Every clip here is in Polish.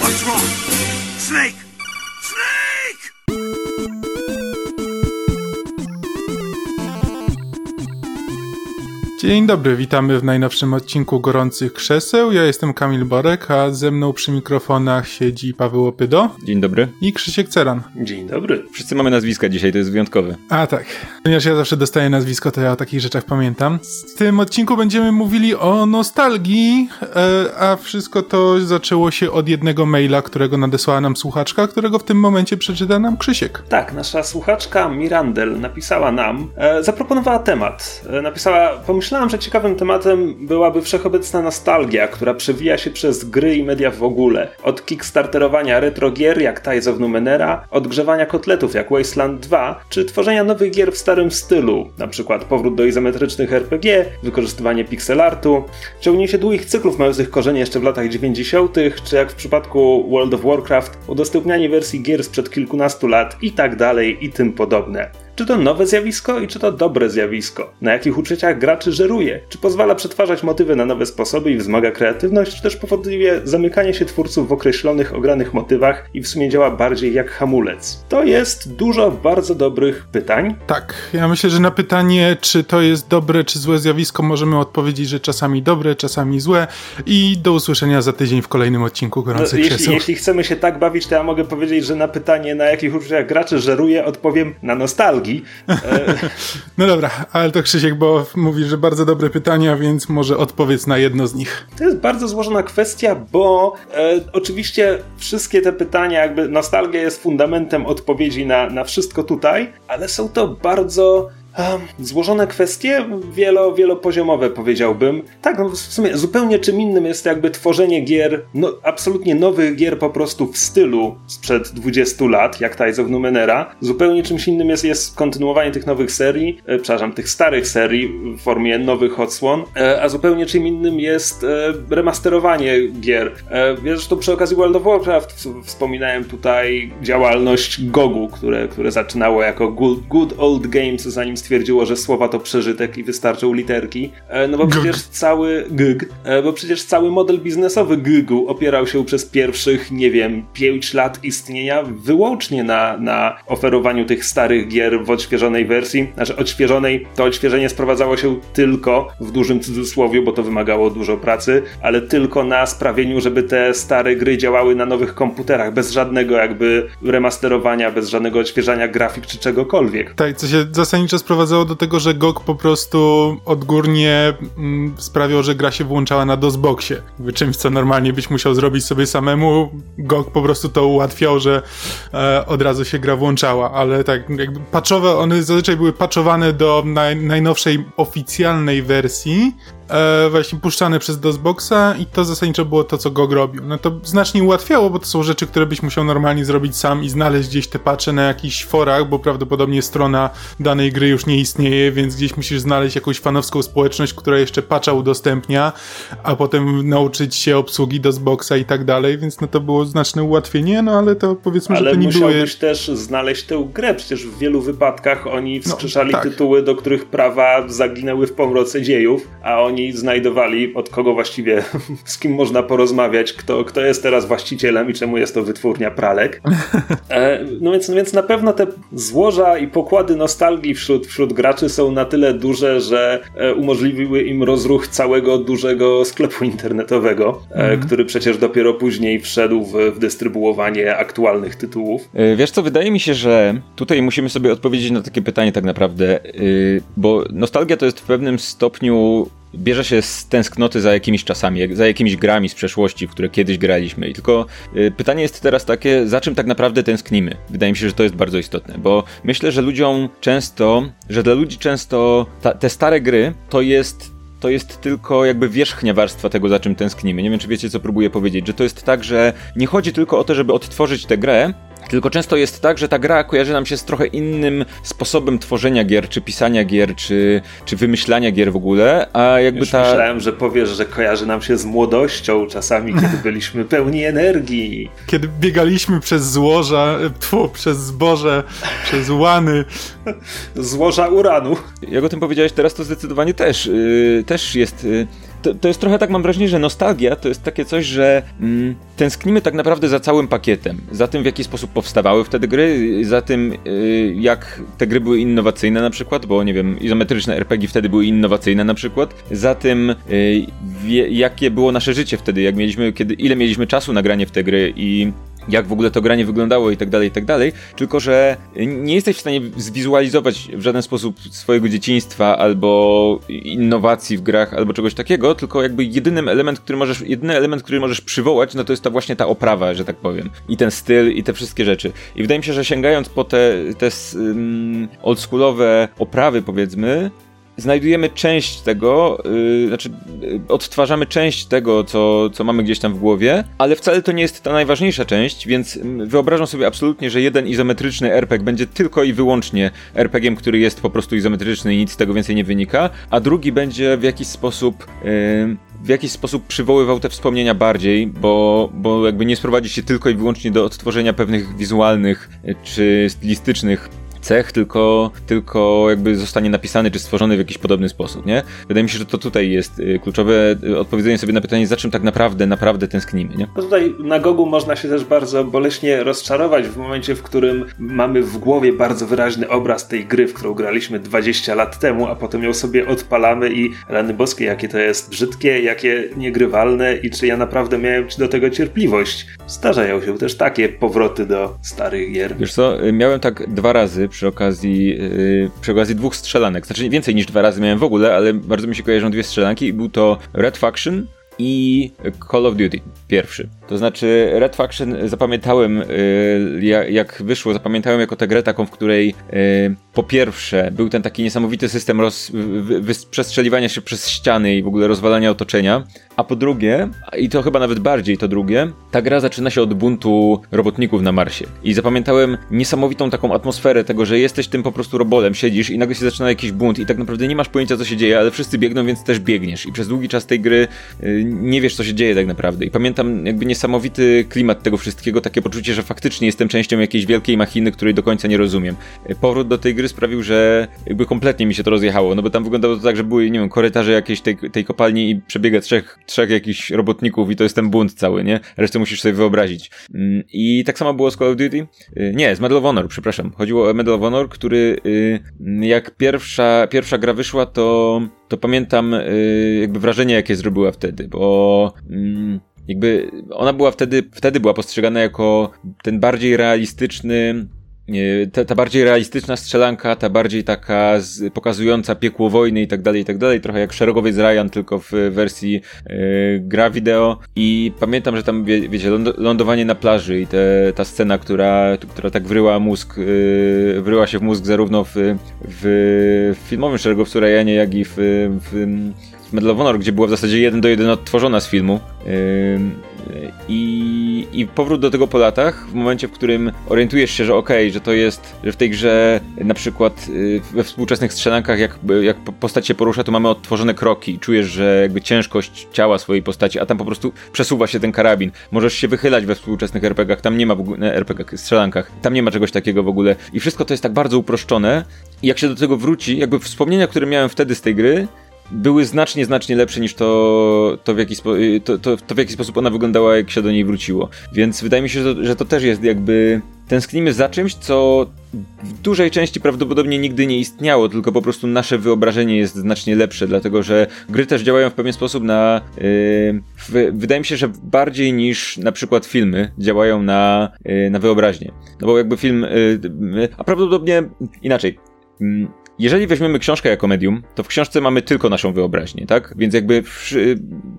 What's wrong? Snake! Dzień dobry, witamy w najnowszym odcinku Gorących Krzeseł. Ja jestem Kamil Borek, a ze mną przy mikrofonach siedzi Paweł Opydo Dzień dobry. i Krzysiek Ceran. Dzień dobry. Wszyscy mamy nazwiska dzisiaj, to jest wyjątkowe. A tak, ponieważ ja zawsze dostaję nazwisko, to ja o takich rzeczach pamiętam. W tym odcinku będziemy mówili o nostalgii, e, a wszystko to zaczęło się od jednego maila, którego nadesłała nam słuchaczka, którego w tym momencie przeczyta nam Krzysiek. Tak, nasza słuchaczka Mirandel napisała nam, e, zaproponowała temat. E, napisała, pomyślałam, że ciekawym tematem byłaby wszechobecna nostalgia, która przewija się przez gry i media w ogóle. Od kickstarterowania retro gier jak Ties of Numenera, odgrzewania kotletów jak Wasteland 2, czy tworzenia nowych gier w starym stylu, przykład powrót do izometrycznych RPG, wykorzystywanie pixel artu, ciągnięcie długich cyklów mających korzenie jeszcze w latach 90., czy jak w przypadku World of Warcraft, udostępnianie wersji gier sprzed kilkunastu lat i tak dalej i tym podobne. Czy to nowe zjawisko i czy to dobre zjawisko? Na jakich uczuciach graczy żeruje? Czy pozwala przetwarzać motywy na nowe sposoby i wzmaga kreatywność, czy też powoduje zamykanie się twórców w określonych, ogranych motywach i w sumie działa bardziej jak hamulec? To jest dużo bardzo dobrych pytań. Tak, ja myślę, że na pytanie, czy to jest dobre czy złe zjawisko, możemy odpowiedzieć, że czasami dobre, czasami złe i do usłyszenia za tydzień w kolejnym odcinku Gorących jeśli, Krzeseł. jeśli chcemy się tak bawić, to ja mogę powiedzieć, że na pytanie, na jakich uczuciach graczy żeruje, odpowiem na nostalgii. No dobra, ale to Krzysiek, bo mówi, że bardzo dobre pytania, więc może odpowiedz na jedno z nich. To jest bardzo złożona kwestia, bo e, oczywiście wszystkie te pytania, jakby nostalgia jest fundamentem odpowiedzi na, na wszystko tutaj, ale są to bardzo złożone kwestie, wielo, wielopoziomowe powiedziałbym. Tak, no w sumie zupełnie czym innym jest jakby tworzenie gier, no, absolutnie nowych gier po prostu w stylu sprzed 20 lat, jak Ties of Numenera. Zupełnie czymś innym jest, jest kontynuowanie tych nowych serii, e, przepraszam, tych starych serii w formie nowych odsłon, e, a zupełnie czym innym jest e, remasterowanie gier. E, zresztą przy okazji World of Warcraft w- wspominałem tutaj działalność GOGu, które, które zaczynało jako good, good Old Games, zanim stwierdziło, że słowa to przeżytek i wystarczą literki. E, no bo przecież cały GG, e, bo przecież cały model biznesowy GG opierał się przez pierwszych, nie wiem, 5 lat istnienia wyłącznie na, na oferowaniu tych starych gier w odświeżonej wersji. Znaczy odświeżonej, to odświeżenie sprowadzało się tylko, w dużym cudzysłowie, bo to wymagało dużo pracy, ale tylko na sprawieniu, żeby te stare gry działały na nowych komputerach, bez żadnego jakby remasterowania, bez żadnego odświeżania grafik czy czegokolwiek. Tak, co się zasadniczo sprowadzało do tego, że GOG po prostu odgórnie mm, sprawiał, że gra się włączała na DOSBoxie. Czymś, co normalnie byś musiał zrobić sobie samemu, GOG po prostu to ułatwiał, że e, od razu się gra włączała, ale tak jakby patchowe, one zazwyczaj były patchowane do naj, najnowszej oficjalnej wersji, e, właśnie puszczane przez DOSBoxa i to zasadniczo było to, co GOG robił. No to znacznie ułatwiało, bo to są rzeczy, które byś musiał normalnie zrobić sam i znaleźć gdzieś te patche na jakichś forach, bo prawdopodobnie strona danej gry już nie istnieje, więc gdzieś musisz znaleźć jakąś fanowską społeczność, która jeszcze patcha udostępnia, a potem nauczyć się obsługi DOSBoxa i tak dalej, więc no to było znaczne ułatwienie, no ale to powiedzmy, że Ale to nie były... musiałbyś też znaleźć tę grę. Przecież w wielu wypadkach oni wskrzeszali tak. tytuły, do których prawa zaginęły w pomroce dziejów, a oni znajdowali od kogo właściwie, z kim można porozmawiać, kto, kto jest teraz właścicielem i czemu jest to wytwórnia pralek. E, no więc, no więc na pewno te złoża i pokłady nostalgii wśród, wśród graczy są na tyle duże, że e, umożliwiły im rozruch całego dużego sklepu internetowego, e, który przecież dopiero później wszedł w, w dystrybuowanie aktualnych tytułów. Yy, Wiesz co, wydaje mi się, że tutaj musimy sobie odpowiedzieć na takie pytanie tak naprawdę, bo nostalgia to jest w pewnym stopniu bierze się z tęsknoty za jakimiś czasami, za jakimiś grami z przeszłości, w które kiedyś graliśmy. I tylko y, pytanie jest teraz takie, za czym tak naprawdę tęsknimy? Wydaje mi się, że to jest bardzo istotne, bo myślę, że ludziom często, że dla ludzi często ta, te stare gry to jest to jest tylko jakby wierzchnia warstwa tego, za czym tęsknimy. Nie wiem, czy wiecie, co próbuję powiedzieć, że to jest tak, że nie chodzi tylko o to, żeby odtworzyć tę grę, tylko często jest tak, że ta gra kojarzy nam się z trochę innym sposobem tworzenia gier, czy pisania gier, czy, czy wymyślania gier w ogóle, a jakby Już ta... myślałem, że powiesz, że kojarzy nam się z młodością czasami, kiedy byliśmy pełni energii. Kiedy biegaliśmy przez złoża, e, tfu, przez zboże, przez łany, Złoża uranu. Jak o tym powiedziałeś teraz, to zdecydowanie też, yy, też jest... Yy, to, to jest trochę tak, mam wrażenie, że nostalgia to jest takie coś, że mm, tęsknimy tak naprawdę za całym pakietem. Za tym, w jaki sposób powstawały wtedy gry, za tym, y, jak te gry były innowacyjne na przykład, bo nie wiem, izometryczne RPG wtedy były innowacyjne na przykład, za tym, y, wie, jakie było nasze życie wtedy, jak mieliśmy, kiedy, ile mieliśmy czasu na granie w te gry i jak w ogóle to granie wyglądało i tak dalej, i tak dalej, tylko że nie jesteś w stanie zwizualizować w żaden sposób swojego dzieciństwa albo innowacji w grach albo czegoś takiego, tylko jakby jedynym element, który możesz, jedyny element, który możesz przywołać, no to jest ta właśnie ta oprawa, że tak powiem. I ten styl i te wszystkie rzeczy. I wydaje mi się, że sięgając po te, te oldschoolowe oprawy powiedzmy, znajdujemy część tego, yy, znaczy yy, odtwarzamy część tego, co, co mamy gdzieś tam w głowie, ale wcale to nie jest ta najważniejsza część, więc wyobrażam sobie absolutnie, że jeden izometryczny RPG będzie tylko i wyłącznie RPGiem, który jest po prostu izometryczny i nic z tego więcej nie wynika, a drugi będzie w jakiś sposób yy, w jakiś sposób przywoływał te wspomnienia bardziej, bo, bo jakby nie sprowadzi się tylko i wyłącznie do odtworzenia pewnych wizualnych y, czy stylistycznych cech, tylko, tylko jakby zostanie napisany czy stworzony w jakiś podobny sposób, nie? Wydaje mi się, że to tutaj jest y, kluczowe y, odpowiedzenie sobie na pytanie, za czym tak naprawdę, naprawdę tęsknimy, nie? No tutaj na Gogu można się też bardzo boleśnie rozczarować w momencie, w którym mamy w głowie bardzo wyraźny obraz tej gry, w którą graliśmy 20 lat temu, a potem ją sobie odpalamy i rany boskie, jakie to jest brzydkie, jakie niegrywalne i czy ja naprawdę miałem do tego cierpliwość. Zdarzają się też takie powroty do starych gier. Wiesz co, y, miałem tak dwa razy przy okazji, yy, przy okazji dwóch strzelanek. Znaczy więcej niż dwa razy miałem w ogóle, ale bardzo mi się kojarzą dwie strzelanki i był to Red Faction i Call of Duty pierwszy. To znaczy Red Faction zapamiętałem yy, jak wyszło, zapamiętałem jako tę grę taką, w której yy, po pierwsze był ten taki niesamowity system roz, przestrzeliwania się przez ściany i w ogóle rozwalania otoczenia, a po drugie, i to chyba nawet bardziej to drugie, ta gra zaczyna się od buntu robotników na Marsie. I zapamiętałem niesamowitą taką atmosferę tego, że jesteś tym po prostu robolem, siedzisz i nagle się zaczyna jakiś bunt i tak naprawdę nie masz pojęcia co się dzieje, ale wszyscy biegną, więc też biegniesz i przez długi czas tej gry yy, nie wiesz co się dzieje tak naprawdę. I pamiętam jakby niesamowity klimat tego wszystkiego, takie poczucie, że faktycznie jestem częścią jakiejś wielkiej machiny, której do końca nie rozumiem. Powrót do tej gry sprawił, że jakby kompletnie mi się to rozjechało, no bo tam wyglądało to tak, że były, nie wiem, korytarze jakiejś tej, tej kopalni i przebiega trzech, trzech jakichś robotników i to jest ten bunt cały, nie? Resztę musisz sobie wyobrazić. Mm, I tak samo było z Call of Duty? Y, nie, z Medal of Honor, przepraszam. Chodziło o Medal of Honor, który y, jak pierwsza, pierwsza gra wyszła, to, to pamiętam y, jakby wrażenie, jakie zrobiła wtedy, bo mm, jakby ona była wtedy, wtedy była postrzegana jako ten bardziej realistyczny ta, ta, bardziej realistyczna strzelanka, ta bardziej taka z, pokazująca piekło wojny i tak dalej, i tak dalej, trochę jak Szeregowiec Ryan, tylko w wersji yy, gra wideo i pamiętam, że tam, wie, wiecie, lądowanie na plaży i te, ta scena, która, która tak wryła mózg, yy, wryła się w mózg zarówno w, w filmowym Szeregowcu Ryanie, jak i w, w, w Medal of Honor, gdzie była w zasadzie jeden do jeden odtworzona z filmu. Yy, i, I powrót do tego po latach, w momencie, w którym orientujesz się, że okej, okay, że to jest, że w tej grze na przykład y, we współczesnych strzelankach, jak, jak postać się porusza, to mamy odtworzone kroki czujesz, że jakby ciężkość ciała swojej postaci, a tam po prostu przesuwa się ten karabin. Możesz się wychylać we współczesnych RPGach, tam nie ma w ogóle, RPG, strzelankach, tam nie ma czegoś takiego w ogóle. I wszystko to jest tak bardzo uproszczone. I jak się do tego wróci, jakby wspomnienia, które miałem wtedy z tej gry, były znacznie, znacznie lepsze niż to, to, w jaki spo, to, to, to, w jaki sposób ona wyglądała, jak się do niej wróciło. Więc wydaje mi się, że to, że to też jest jakby. Tęsknimy za czymś, co w dużej części prawdopodobnie nigdy nie istniało, tylko po prostu nasze wyobrażenie jest znacznie lepsze, dlatego że gry też działają w pewien sposób na. Yy, w, wydaje mi się, że bardziej niż na przykład filmy działają na, yy, na wyobraźnię. No bo jakby film. Yy, a prawdopodobnie inaczej. Jeżeli weźmiemy książkę jako medium, to w książce mamy tylko naszą wyobraźnię, tak? Więc jakby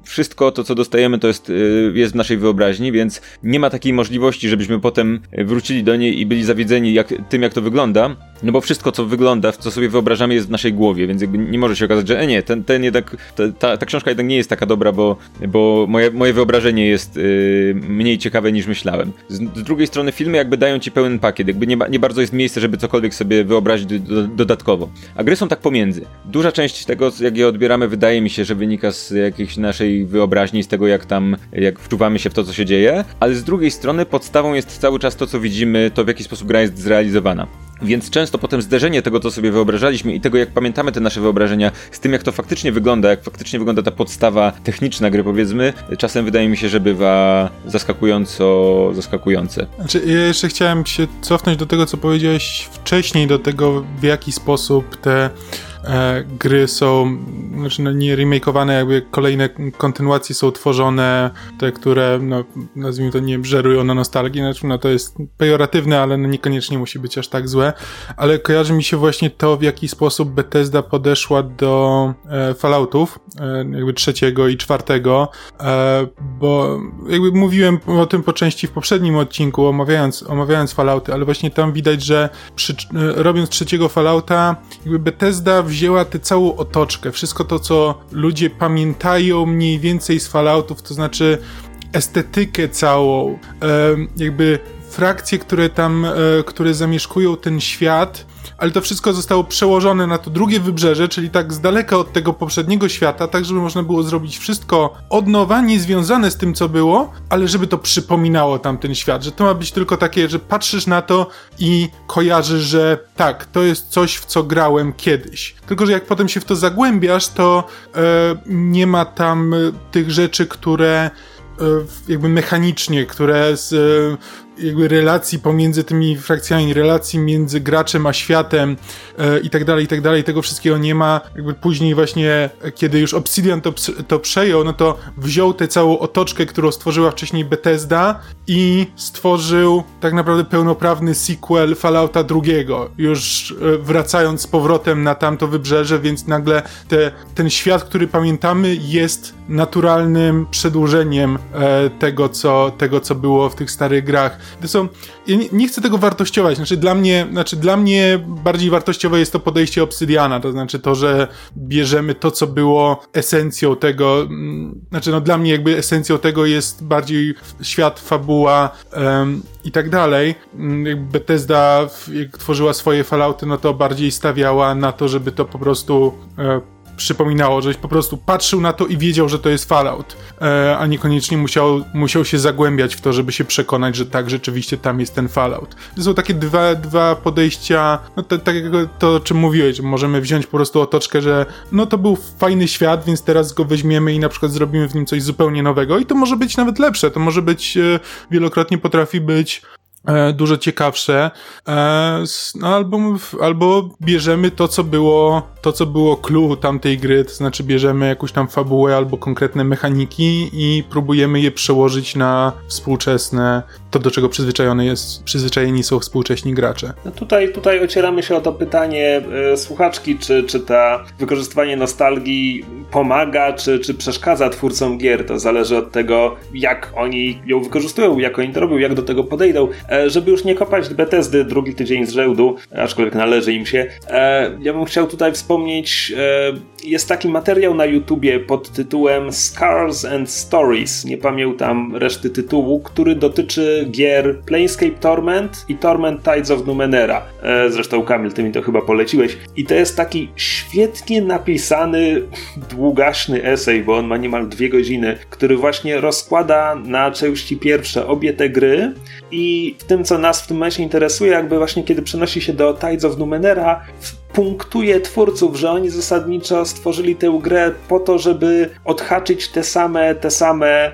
wszystko to, co dostajemy, to jest, y, jest w naszej wyobraźni, więc nie ma takiej możliwości, żebyśmy potem wrócili do niej i byli zawiedzeni jak, tym, jak to wygląda, no bo wszystko, co wygląda, co sobie wyobrażamy, jest w naszej głowie, więc jakby nie może się okazać, że e, nie, ten, ten jednak, ta, ta książka jednak nie jest taka dobra, bo, bo moje, moje wyobrażenie jest yy, mniej ciekawe niż myślałem. Z, z, drugiej strony filmy jakby dają ci pełen pakiet, jakby nie, nie bardzo jest miejsce, żeby cokolwiek sobie wyobrazić do, do, dodatkowo. A gry są tak pomiędzy. Duża część tego, jak je odbieramy, wydaje mi się, że wynika z jakiejś naszej wyobraźni, z tego jak tam, jak wczuwamy się w to, co się dzieje, ale z drugiej strony podstawą jest cały czas to, co widzimy, to w jaki sposób gra jest zrealizowana. Więc często potem zderzenie tego, co sobie wyobrażaliśmy i tego, jak pamiętamy te nasze wyobrażenia, z tym, jak to faktycznie wygląda, jak faktycznie wygląda ta podstawa techniczna gry, powiedzmy, czasem wydaje mi się, że bywa zaskakująco zaskakujące. Znaczy, ja jeszcze chciałem się cofnąć do tego, co powiedziałeś wcześniej, do tego, w jaki sposób te e, gry są, znaczy no, nie remakeowane, jakby kolejne kontynuacje są tworzone, te, które, no, nazwijmy to, nie żerują na nostalgii, znaczy, no to jest pejoratywne, ale no, niekoniecznie musi być aż tak złe, ale kojarzy mi się właśnie to, w jaki sposób Bethesda podeszła do e, Falloutów, e, jakby trzeciego i czwartego, e, bo jakby mówiłem o tym po części w poprzednim odcinku, omawiając, omawiając Fallouty, ale właśnie tam widać, że przy, e, robiąc trzeciego Fallouta, jakby Bethesda wzięła tę całą otoczkę, wszystko to, co ludzie pamiętają mniej więcej z Falloutów, to znaczy estetykę całą, jakby frakcje, które tam, e, które zamieszkują ten świat, ale to wszystko zostało przełożone na to drugie wybrzeże, czyli tak z daleka od tego poprzedniego świata, tak żeby można było zrobić wszystko od nowa, niezwiązane z tym, co było, ale żeby to przypominało tamten świat, że to ma być tylko takie, że patrzysz na to i kojarzysz, że tak, to jest coś, w co grałem kiedyś. Tylko, że jak potem się w to zagłębiasz, to e, nie ma tam e, tych rzeczy, które e, jakby mechanicznie, które z e, jakby relacji pomiędzy tymi frakcjami, relacji między graczem a światem e, i tak dalej, i tak dalej, tego wszystkiego nie ma. Jakby później właśnie, kiedy już Obsidian to, to przejął, no to wziął tę całą otoczkę, którą stworzyła wcześniej Bethesda i stworzył tak naprawdę pełnoprawny sequel Fallouta drugiego, już e, wracając z powrotem na tamto wybrzeże, więc nagle te, ten świat, który pamiętamy jest naturalnym przedłużeniem e, tego, co, tego, co było w tych starych grach. To są, ja nie, nie, chcę tego wartościować, znaczy dla mnie, znaczy dla mnie bardziej wartościowe jest to podejście Obsydiana, to znaczy to, że bierzemy to, co było esencją tego, mm, znaczy no dla mnie jakby esencją tego jest bardziej świat, fabuła um, i tak dalej. Mm, jakby Bethesda, jak tworzyła swoje Fallouty, no to bardziej stawiała na to, żeby to po prostu e, przypominało, żeś po prostu patrzył na to i wiedział, że to jest Fallout, e, a niekoniecznie musiał, musiał się zagłębiać w to, żeby się przekonać, że tak, rzeczywiście tam jest ten Fallout. To są takie dwa, dwa podejścia, no tak jak to, o czym mówiłeś, że możemy wziąć po prostu otoczkę, że no to był fajny świat, więc teraz go weźmiemy i na przykład zrobimy w nim coś zupełnie nowego. I to może być nawet lepsze, to może być, e, wielokrotnie potrafi być E, dużo ciekawsze, e, no, albo, albo bierzemy to, co było, to, co było clue tamtej gry, to znaczy bierzemy jakąś tam fabułę albo konkretne mechaniki i próbujemy je przełożyć na współczesne, to do czego przyzwyczajony jest, przyzwyczajeni są współcześni gracze. No tutaj, tutaj ocieramy się o to pytanie e, słuchaczki, czy, czy ta wykorzystywanie nostalgii pomaga, czy, czy przeszkadza twórcom gier. To zależy od tego, jak oni ją wykorzystują, jak oni to robią, jak do tego podejdą. Żeby już nie kopać Bethesdy drugi tydzień z rzędu, aczkolwiek należy im się, e, ja bym chciał tutaj wspomnieć, e, jest taki materiał na YouTubie pod tytułem Scars and Stories, nie pamiętam reszty tytułu, który dotyczy gier Planescape Torment i Torment Tides of Numenera. Zresztą Kamil, ty mi to chyba poleciłeś. I to jest taki świetnie napisany, długaśny esej, bo on ma niemal dwie godziny, który właśnie rozkłada na części pierwsze obie te gry i w tym, co nas w tym momencie interesuje, jakby właśnie kiedy przenosi się do Tides of Numenera, punktuje twórców, że oni zasadniczo stworzyli tę grę po to, żeby odhaczyć te same, te same e,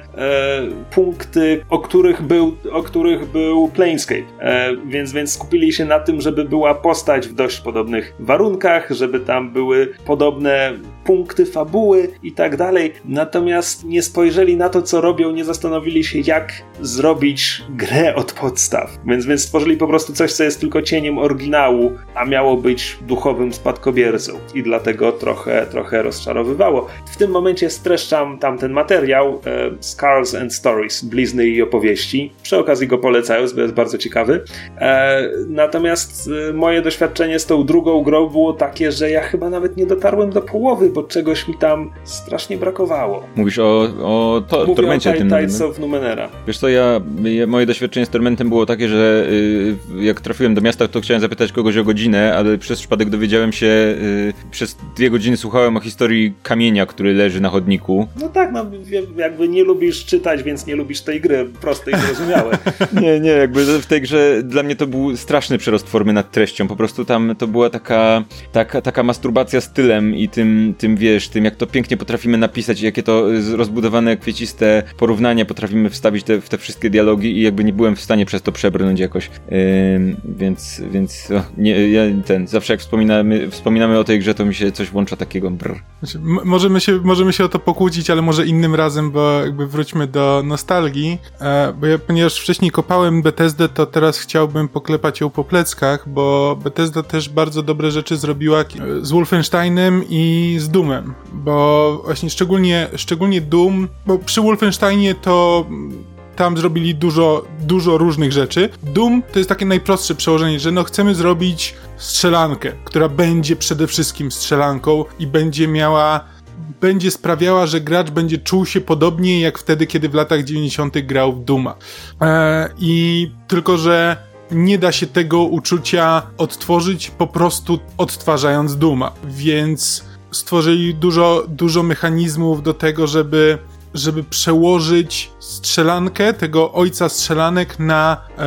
punkty, o których był, o których był Planescape. E, więc, więc skupili się na tym, żeby była postać w dość podobnych warunkach, żeby tam były podobne punkty fabuły i tak dalej. Natomiast nie spojrzeli na to, co robią, nie zastanowili się, jak zrobić grę od podstaw. Więc, więc stworzyli po prostu coś, co jest tylko cieniem oryginału, a miało być duchowym spadkobiercą. I dlatego trochę, trochę rozczarowywało. W tym momencie streszczam tamten materiał e, Scars and Stories, blizny i opowieści. Przy okazji go polecając, bo jest bardzo ciekawy. E, natomiast e, moje doświadczenie z tą drugą grą było takie, że ja chyba nawet nie dotarłem do połowy, bo czegoś mi tam strasznie brakowało. Mówisz o, o to, Mówię Tormencie. o tym, Tides of Numenera. Wiesz co, ja, ja, moje doświadczenie z Tormentem było takie, że y, jak trafiłem do miasta, to chciałem zapytać kogoś o godzinę, ale przez przypadek dowiedziałem się, yy, przez dwie godziny słuchałem o historii kamienia, który leży na chodniku. No tak, no jakby nie lubisz czytać, więc nie lubisz tej gry, proste i zrozumiałe. nie, nie, jakby w tej grze dla mnie to był straszny przerost formy nad treścią, po prostu tam to była taka, taka, taka masturbacja stylem i tym, tym, wiesz, tym jak to pięknie potrafimy napisać jakie to rozbudowane, kwieciste porównania potrafimy wstawić te, w te wszystkie dialogi i jakby nie byłem w stanie przez to przebrnąć jakoś. Yy, więc, więc o, nie, ja ten, zawsze jak wspominamy, wspominamy o tej grze, to mi się coś włącza takiego. Brr. Znaczy, możemy, się, możemy się o to pokłócić, ale może innym razem, bo jakby wróćmy do nostalgii, e, bo ja, ponieważ wcześniej kopałem Bethesdę, to teraz chciałbym poklepać ją po pleckach, bo Bethesda też bardzo dobre rzeczy zrobiła z Wolfensteinem i z Doomem, bo właśnie szczególnie, szczególnie Doom, bo przy Wolfensteinie to tam zrobili dużo, dużo różnych rzeczy. Doom to jest takie najprostsze przełożenie, że no chcemy zrobić strzelankę, która będzie przede wszystkim strzelanką i będzie miała będzie sprawiała, że gracz będzie czuł się podobnie jak wtedy, kiedy w latach 90. grał w Duma. Eee, I tylko, że nie da się tego uczucia odtworzyć po prostu odtwarzając Duma. Więc stworzyli dużo, dużo mechanizmów do tego, żeby żeby przełożyć strzelankę tego ojca strzelanek na, e,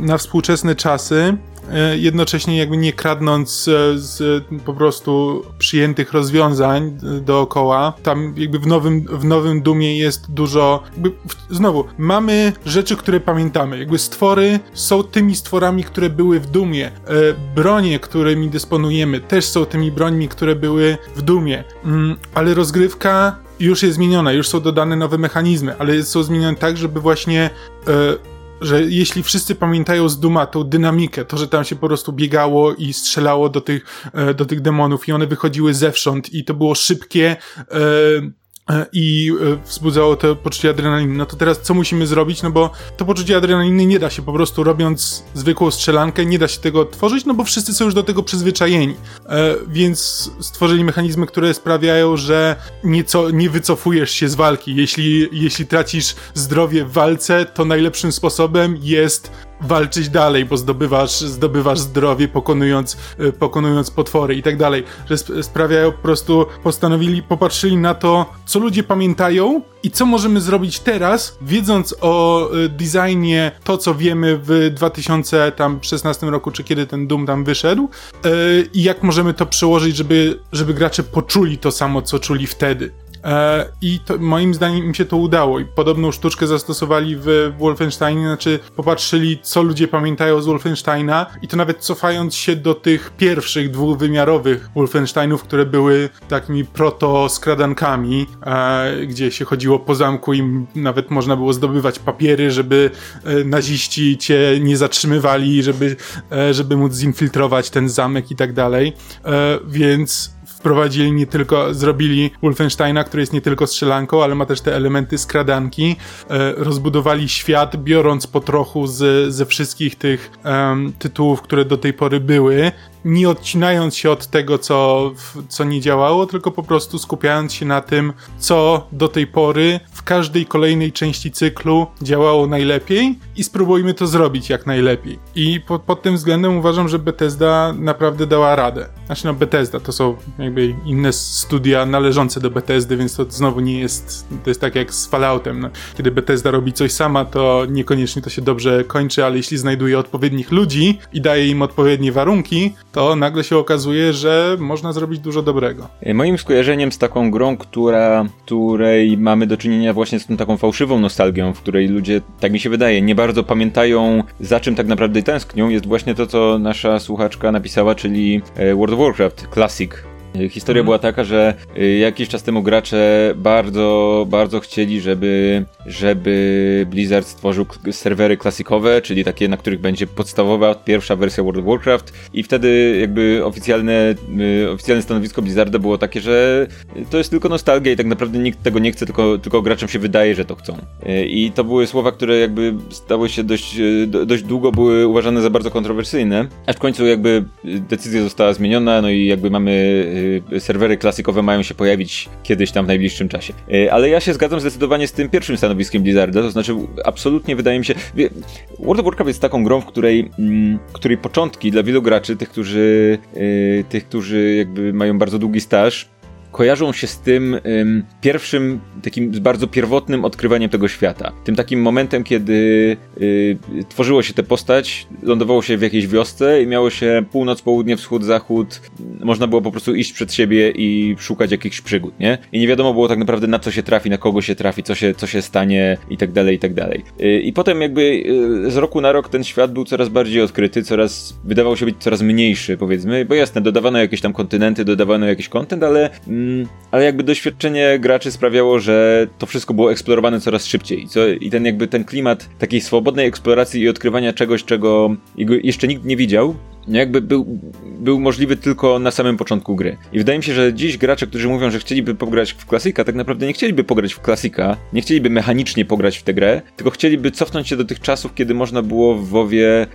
na współczesne czasy e, jednocześnie jakby nie kradnąc e, z po prostu przyjętych rozwiązań dookoła. Tam jakby w nowym, w nowym Dumie jest dużo, jakby znowu, mamy rzeczy, które pamiętamy. Jakby stwory są tymi stworami, które były w Dumie. Bronie, którymi dysponujemy, też są tymi brońmi, które były w Dumie. Mm, ale rozgrywka już jest zmieniona, już są dodane nowe mechanizmy, ale są zmienione tak, żeby właśnie, e, że jeśli wszyscy pamiętają z Duma tą dynamikę, to, że tam się po prostu biegało i strzelało do tych, e, do tych demonów i one wychodziły zewsząd i to było szybkie, E, i e, wzbudzało to poczucie adrenaliny. No to teraz co musimy zrobić? No bo to poczucie adrenaliny nie da się po prostu robiąc zwykłą strzelankę, nie da się tego tworzyć, no bo wszyscy są już do tego przyzwyczajeni. E, więc stworzyli mechanizmy, które sprawiają, że nieco, nie wycofujesz się z walki. Jeśli, jeśli tracisz zdrowie w walce, to najlepszym sposobem jest walczyć dalej, bo zdobywasz, zdobywasz zdrowie, pokonując, e, pokonując potwory i tak dalej. Że sprawiają po prostu, postanowili, popatrzyli na to, co ludzie pamiętają i co możemy zrobić teraz, wiedząc o e, designie to, co wiemy w 2016 roku, czy kiedy ten Doom tam wyszedł e, i jak możemy to przełożyć, żeby, żeby gracze poczuli to samo, co czuli wtedy. E, I to, moim zdaniem im się to udało. I podobną sztuczkę zastosowali w Wolfensteinie, znaczy popatrzyli, co ludzie pamiętają z Wolfensteina, i to nawet cofając się do tych pierwszych dwuwymiarowych Wolfensteinów, które były takimi proto-skradankami, e, gdzie się chodziło po zamku i nawet można było zdobywać papiery, żeby e, naziści cię nie zatrzymywali, żeby, żeby móc zinfiltrować ten zamek i tak dalej. Więc wprowadzili nie tylko, zrobili Wolfensteina, który jest nie tylko strzelanką, ale ma też te elementy skradanki, e, rozbudowali świat, biorąc po trochu z, ze wszystkich tych um, tytułów, które do tej pory były, nie odcinając się od tego, co, co nie działało, tylko po prostu skupiając się na tym, co do tej pory w każdej kolejnej części cyklu działało najlepiej i spróbujmy to zrobić jak najlepiej. I pod, pod tym względem uważam, że Bethesda naprawdę dała radę. Znaczy no Bethesda to są jakby inne studia należące do Bethesdy, więc to znowu nie jest, to jest tak jak z Falloutem. No, kiedy Bethesda robi coś sama, to niekoniecznie to się dobrze kończy, ale jeśli znajduje odpowiednich ludzi i daje im odpowiednie warunki, to nagle się okazuje, że można zrobić dużo dobrego. E, moim skojarzeniem z taką grą, która, której mamy do czynienia właśnie z tą taką fałszywą nostalgią, w której ludzie, tak mi się wydaje, nie bardzo pamiętają za czym tak naprawdę tęsknią, jest właśnie to, co nasza słuchaczka napisała, czyli e, World of Warcraft Classic Historia mhm. była taka, że y, jakiś czas temu gracze bardzo, bardzo chcieli, żeby, żeby Blizzard stworzył serwery klasikowe, czyli takie, na których będzie podstawowa, pierwsza wersja World of Warcraft i wtedy jakby oficjalne, y, oficjalne stanowisko Blizzarda było takie, że to jest tylko nostalgia i tak naprawdę nikt tego nie chce, tylko, tylko graczom się wydaje, że to chcą. Y, I to były słowa, które jakby stały się dość, dość długo były uważane za bardzo kontrowersyjne, aż w końcu jakby decyzja została zmieniona, no i jakby mamy serwery klasikowe mają się pojawić kiedyś tam w najbliższym czasie. Y, ale ja się zgadzam zdecydowanie z tym pierwszym stanowiskiem Blizzarda, to znaczy absolutnie wydaje mi się... World of Warcraft jest taką grą, w której, mm, której początki dla wielu graczy, tych, którzy, y, tych, którzy jakby mają bardzo długi staż, kojarzą się z tym ym, pierwszym, takim bardzo pierwotnym odkrywaniem tego świata. Tym takim momentem, kiedy y, tworzyło się tę postać, lądowało się w jakiejś wiosce i miało się północ, południe, wschód, zachód. Można było po prostu iść przed siebie i szukać jakichś przygód, nie? I nie wiadomo było tak naprawdę na co się trafi, na kogo się trafi, co się, co się stanie i tak dalej, i tak dalej. Y, I potem jakby y, z roku na rok ten świat był coraz bardziej odkryty, coraz, wydawał się być coraz mniejszy, powiedzmy, bo jasne, dodawano jakieś tam kontynenty, dodawano jakiś kontent, ale ale jakby doświadczenie graczy sprawiało, że to wszystko było eksplorowane coraz szybciej. Co, I ten jakby ten klimat takiej swobodnej eksploracji i odkrywania czegoś, czego jeszcze nikt nie widział, jakby był, był możliwy tylko na samym początku gry. I wydaje mi się, że dziś gracze, którzy mówią, że chcieliby pograć w klasyka, tak naprawdę nie chcieliby pograć w klasyka, nie chcieliby mechanicznie pograć w tę grę, tylko chcieliby cofnąć się do tych czasów, kiedy można było w WoWie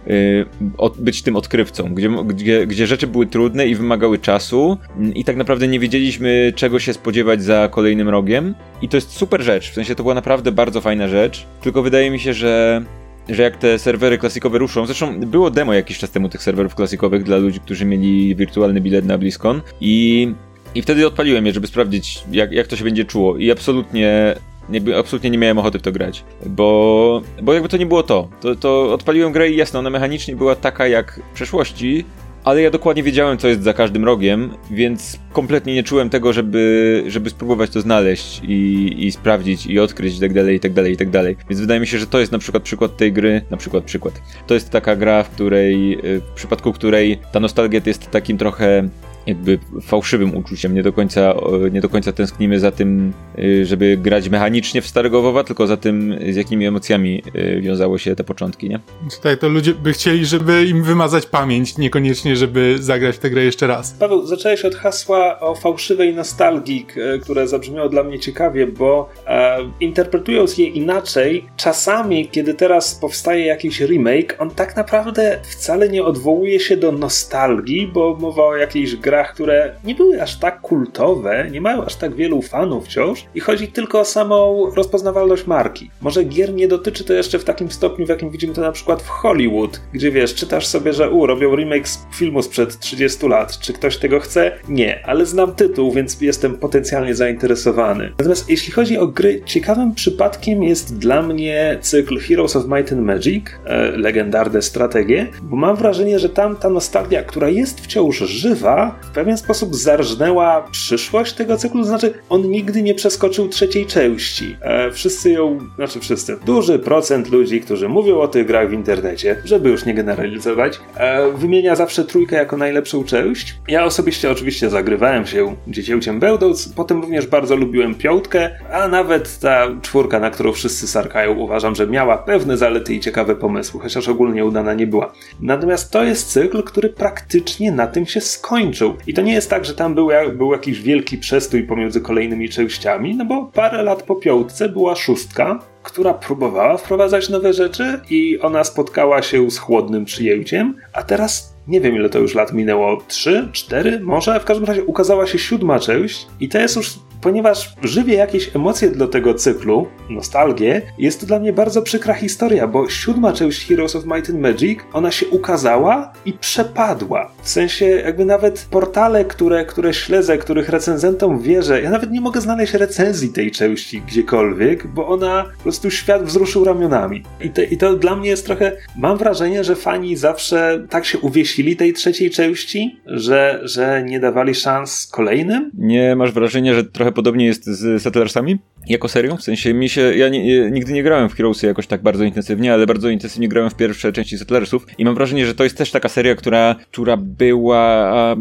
od, być tym odkrywcą, gdzie, gdzie, gdzie rzeczy były trudne i wymagały czasu i tak naprawdę nie wiedzieliśmy, czego się spodziewać za kolejnym rogiem. I to jest super rzecz, w sensie to była naprawdę bardzo fajna rzecz, tylko wydaje mi się, że że jak te serwery klasikowe ruszą, zresztą było demo jakiś czas temu tych serwerów klasikowych dla ludzi, którzy mieli wirtualny bilet na BlizzCon i, i wtedy odpaliłem je, żeby sprawdzić jak, jak to się będzie czuło i absolutnie jakby absolutnie nie miałem ochoty w to grać, bo, bo jakby to nie było to. to. To odpaliłem grę i jasno, ona mechanicznie była taka jak w przeszłości, ale ja dokładnie wiedziałem, co jest za każdym rogiem, więc kompletnie nie czułem tego, żeby, żeby spróbować to znaleźć i, i sprawdzić i odkryć i tak dalej, i tak dalej, i tak dalej. Więc wydaje mi się, że to jest na przykład przykład tej gry, na przykład przykład. To jest taka gra, w której, w przypadku której ta nostalgia jest takim trochę jakby fałszywym uczuciem. Nie do końca, nie do końca tęsknimy za tym, y, żeby grać mechanicznie w starego WoWa, tylko za tym, z jakimi emocjami y, wiązało się te początki, nie? Tak, to ludzie by chcieli, żeby im wymazać pamięć, niekoniecznie, żeby zagrać w tę grę jeszcze raz. Paweł, zacząłeś od hasła o fałszywej nostalgii, które zabrzmiało dla mnie ciekawie, bo e, interpretując je inaczej, czasami, kiedy teraz powstaje jakiś remake, on tak naprawdę wcale nie odwołuje się do nostalgii, bo mowa o jakiejś grze grach, które nie były aż tak kultowe, nie mają aż tak wielu fanów wciąż i chodzi tylko o samą rozpoznawalność marki. Może gier nie dotyczy to jeszcze w takim stopniu, w jakim widzimy to na przykład w Hollywood, gdzie wiesz, czytasz sobie, że u, robią remake z filmu sprzed 30 lat. Czy ktoś tego chce? Nie, ale znam tytuł, więc jestem potencjalnie zainteresowany. Natomiast jeśli chodzi o gry, ciekawym przypadkiem jest dla mnie cykl Heroes of Might and Magic, e, legendarne strategie, bo mam wrażenie, że tam ta nostalgia, która jest wciąż żywa, w pewien sposób zarżnęła przyszłość tego cyklu, znaczy on nigdy nie przeskoczył trzeciej części. E, wszyscy ją, znaczy wszyscy, duży procent ludzi, którzy mówią o tych grach w internecie, żeby już nie generalizować, e, wymienia zawsze trójkę jako najlepszą część. Ja osobiście oczywiście zagrywałem się dziecięciem Bełdoc, potem również bardzo lubiłem piątkę, a nawet ta czwórka, na którą wszyscy sarkają, uważam, że miała pewne zalety i ciekawe pomysły, chociaż ogólnie udana nie była. Natomiast to jest cykl, który praktycznie na tym się skończył. I to nie jest tak, że tam był, był jakiś wielki przestój pomiędzy kolejnymi częściami, no bo parę lat po piątce była szóstka, która próbowała wprowadzać nowe rzeczy i ona spotkała się z chłodnym przyjęciem, a teraz nie wiem ile to już lat minęło, 3, 4 może, w każdym razie ukazała się siódma część i to jest już ponieważ żywię jakieś emocje do tego cyklu, nostalgię, jest to dla mnie bardzo przykra historia, bo siódma część Heroes of Might and Magic, ona się ukazała i przepadła. W sensie jakby nawet portale, które, które śledzę, których recenzentom wierzę, ja nawet nie mogę znaleźć recenzji tej części gdziekolwiek, bo ona po prostu świat wzruszył ramionami. I, te, I to dla mnie jest trochę, mam wrażenie, że fani zawsze tak się uwiesili tej trzeciej części, że, że nie dawali szans kolejnym. Nie masz wrażenia, że trochę podobnie jest z Settlersami? Jako serią? W sensie mi się, ja nie, nigdy nie grałem w Heroesy jakoś tak bardzo intensywnie, ale bardzo intensywnie grałem w pierwsze części Settlersów i mam wrażenie, że to jest też taka seria, która, która była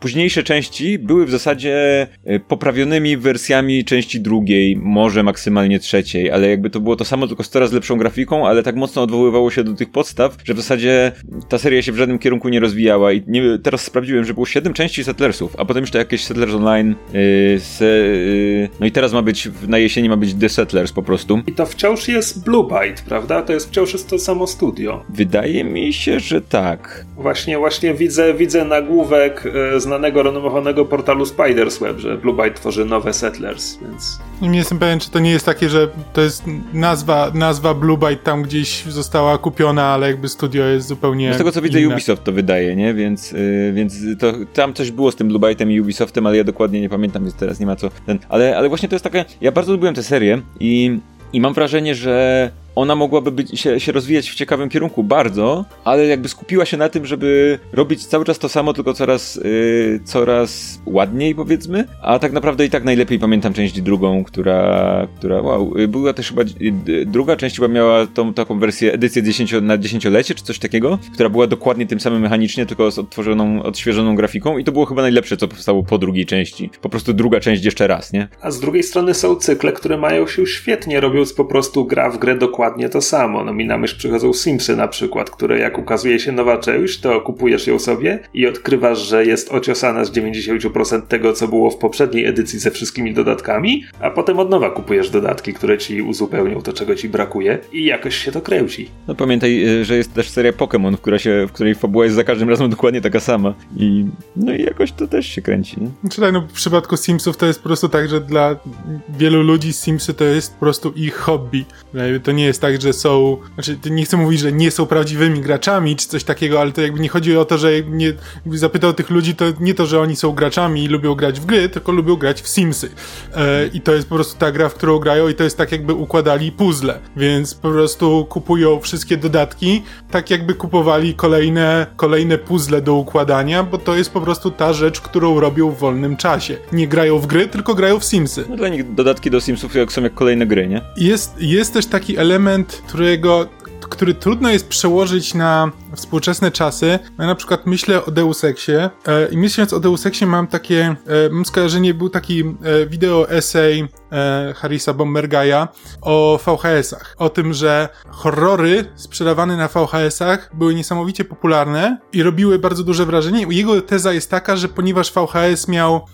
późniejsze części były w zasadzie y, poprawionymi wersjami części drugiej, może maksymalnie trzeciej, ale jakby to było to samo, tylko z coraz lepszą grafiką, ale tak mocno odwoływało się do tych podstaw, że w zasadzie ta seria się w żadnym kierunku nie rozwijała i nie, teraz sprawdziłem, że było 7 części Settlersów, a potem jeszcze jakieś Settlers Online yy, se, yy, no i teraz ma być, na jesieni ma być The Settlers po prostu. I to wciąż jest Blue Byte, prawda? To jest wciąż jest to samo studio. Wydaje mi się, że tak. Właśnie, właśnie widzę, widzę nagłówek jak e, znanego, renomowanego portalu Spiders Web, że Blue Byte tworzy nowe Settlers, więc... Nie jestem pewien, czy to nie jest takie, że to jest nazwa, nazwa Blue Byte tam gdzieś została kupiona, ale jakby studio jest zupełnie no Z tego co widzę inne. Ubisoft to wydaje, nie? Więc, yy, więc to, tam coś było z tym Blue Byte'em i Ubisoftem, ale ja dokładnie nie pamiętam, więc teraz nie ma co ten... Ale, ale właśnie to jest takie... Ja bardzo lubiłem tę serię i, i mam wrażenie, że ona mogłaby być, się, się rozwijać w ciekawym kierunku bardzo, ale jakby skupiła się na tym, żeby robić cały czas to samo, tylko coraz, yy, coraz ładniej powiedzmy, a tak naprawdę i tak najlepiej pamiętam część drugą, która, która wow, yy, była też chyba, yy, druga część chyba miała tą taką wersję, edycję 10, na dziesięciolecie, czy coś takiego, która była dokładnie tym samym mechanicznie, tylko z odtworzoną, odświeżoną grafiką i to było chyba najlepsze, co powstało po drugiej części. Po prostu druga część jeszcze raz, nie? A z drugiej strony są cykle, które mają się świetnie, robiąc po prostu gra w grę dokładnie to samo. No mi na myśl przychodzą Simsy na przykład, które jak ukazuje się nowa część, to kupujesz ją sobie i odkrywasz, że jest ociosana z 90% tego, co było w poprzedniej edycji ze wszystkimi dodatkami, a potem od nowa kupujesz dodatki, które ci uzupełnią to, czego ci brakuje i jakoś się to kręci. No pamiętaj, y, że jest też seria Pokémon, w, która się, w której fabuła jest za każdym razem dokładnie taka sama i no i jakoś to też się kręci. Nie? Znaczy no w przypadku Simsów to jest po prostu tak, że dla wielu ludzi Simsy to jest po prostu ich hobby. To nie jest tak, że są, znaczy nie chcę mówić, że nie są prawdziwymi graczami czy coś takiego, ale to jakby nie chodzi o to, że nie, zapytał tych ludzi, to nie to, że oni są graczami i lubią grać w gry, tylko lubią grać w Simsy. E, I to jest po prostu ta gra, w którą grają i to jest tak jakby układali puzzle, więc po prostu kupują wszystkie dodatki, tak jakby kupowali kolejne, kolejne puzzle do układania, bo to jest po prostu ta rzecz, którą robią w wolnym czasie. Nie grają w gry, tylko grają w Simsy. No dla nich dodatki do Simsów jak są jak kolejne gry, nie? Jest, jest też taki element, którego który trudno jest przełożyć na współczesne czasy. Ja na przykład myślę o Deus Exie e, i myśląc o Deus Exie mam takie, e, mam skojarzenie, był taki e, wideo essay e, Harrisa Bombergaja o VHS-ach. O tym, że horrory sprzedawane na VHS-ach były niesamowicie popularne i robiły bardzo duże wrażenie. Jego teza jest taka, że ponieważ VHS miał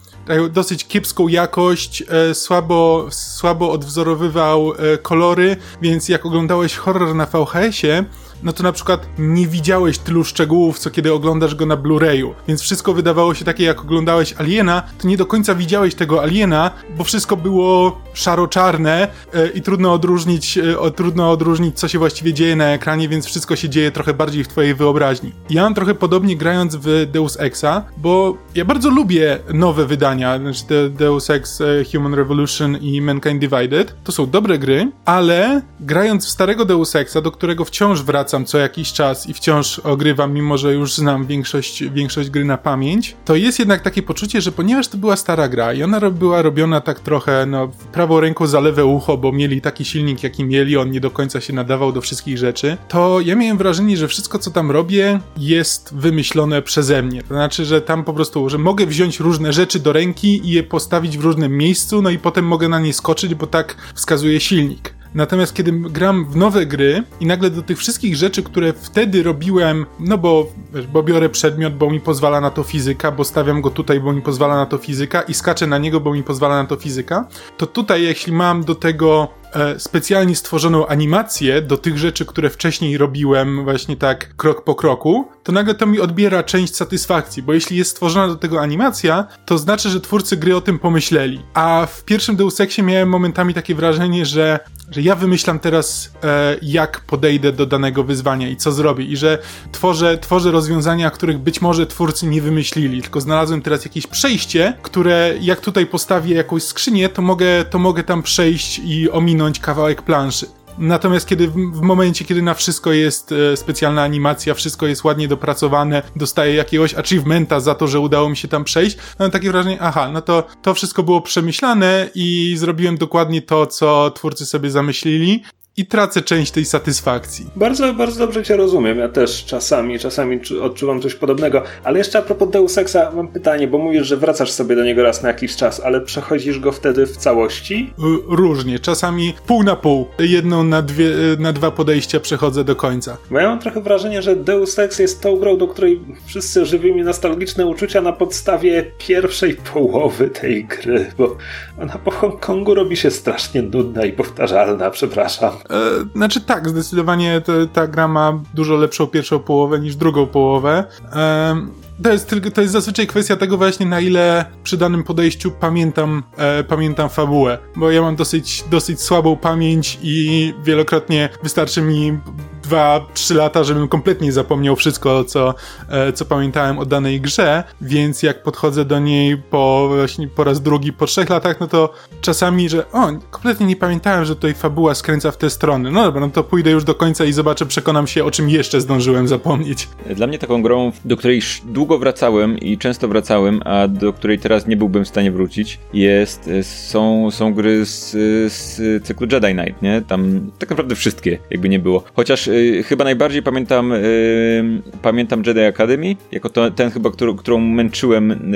dosyć kiepską jakość, e, słabo, słabo odwzorowywał e, kolory, więc jak oglądałeś horror na VHS-ie, no to na przykład nie widziałeś tylu szczegółów, co kiedy oglądasz go na Blu-rayu. Więc wszystko wydawało się takie, jak oglądałeś Aliena, to nie do końca widziałeś tego Aliena, bo wszystko było szaro-czarne e, i trudno odróżnić, e, trudno odróżnić, co się właściwie dzieje na ekranie, więc wszystko się dzieje trochę bardziej w twojej wyobraźni. Ja mam trochę podobnie grając w Deus Exa, bo ja bardzo lubię nowe wydania, znaczy Deus Ex e, Human Revolution i Mankind Divided. To są dobre gry, ale grając w starego Deus Exa, do którego wciąż wracam wracam co jakiś czas i wciąż ogrywam, mimo że już znam większość, większość gry na pamięć, to jest jednak takie poczucie, że ponieważ to była stara gra i ona była robiona tak trochę, no, prawą ręką za lewe ucho, bo mieli taki silnik, jaki mieli, on nie do końca się nadawał do wszystkich rzeczy, to ja miałem wrażenie, że wszystko, co tam robię, jest wymyślone przeze mnie. To znaczy, że tam po prostu, że mogę wziąć różne rzeczy do ręki i je postawić w różnym miejscu, no i potem mogę na nie skoczyć, bo tak wskazuje silnik. Natomiast kiedy gram w nowe gry i nagle do tych wszystkich rzeczy, które wtedy robiłem, no bo, bo biorę przedmiot, bo mi pozwala na to fizyka, bo stawiam go tutaj, bo mi pozwala na to fizyka i skaczę na niego, bo mi pozwala na to fizyka, to tutaj jeśli mam do tego specjalnie stworzoną animację do tych rzeczy, które wcześniej robiłem właśnie tak krok po kroku, to nagle to mi odbiera część satysfakcji, bo jeśli jest stworzona do tego animacja, to znaczy, że twórcy gry o tym pomyśleli. A w pierwszym Deus Exie miałem momentami takie wrażenie, że że ja wymyślam teraz, e, jak podejdę do danego wyzwania i co zrobię, i że tworzę, tworzę rozwiązania, których być może twórcy nie wymyślili, tylko znalazłem teraz jakieś przejście, które jak tutaj postawię jakąś skrzynię, to mogę, to mogę tam przejść i ominąć kawałek planszy. Natomiast kiedy w, momencie, kiedy na wszystko jest e, specjalna animacja, wszystko jest ładnie dopracowane, dostaję jakiegoś achievementa za to, że udało mi się tam przejść, mam takie wrażenie, aha, no to to wszystko było przemyślane i zrobiłem dokładnie to, co twórcy sobie zamyślili i tracę część tej satysfakcji. Bardzo, bardzo dobrze cię rozumiem. Ja też czasami, czasami odczuwam coś podobnego. Ale jeszcze a propos Deus Exa mam pytanie, bo mówisz, że wracasz sobie do niego raz na jakiś czas, ale przechodzisz go wtedy w całości? Różnie. Czasami pół na pół. Jedną na, dwie, na dwa podejścia przechodzę do końca. Bo ja mam trochę wrażenie, że Deus Ex jest tą grą, do której wszyscy żywimy nostalgiczne uczucia na podstawie pierwszej połowy tej gry, bo ona po Hongkongu robi się strasznie nudna i powtarzalna, przepraszam. E, znaczy tak, zdecydowanie ta gra ma dużo lepszą pierwszą połowę niż drugą połowę. E, to jest, tylko, to jest zazwyczaj kwestia tego właśnie, na ile przy danym podejściu pamiętam, e, pamiętam fabułę. Bo ja mam dosyć, dosyć słabą pamięć i wielokrotnie wystarczy mi dwa, trzy lata, żebym kompletnie zapomniał wszystko, co, e, co pamiętałem o danej grze, więc jak podchodzę do niej po, właśnie po raz drugi, po trzech latach, no to czasami, że o, kompletnie nie pamiętałem, że tutaj fabuła skręca w te strony. No dobra, no to pójdę już do końca i zobaczę, przekonam się, o czym jeszcze zdążyłem zapomnieć. Dla mnie taką grą, do której długo wracałem i często wracałem, a do której teraz nie byłbym w stanie wrócić, jest, e, są, są gry z, z cyklu Jedi Knight, nie? Tam tak naprawdę wszystkie, jakby nie było. Chociaż y, chyba najbardziej pamiętam y, pamiętam Jedi Academy, jako to, ten chyba, którą, którą męczyłem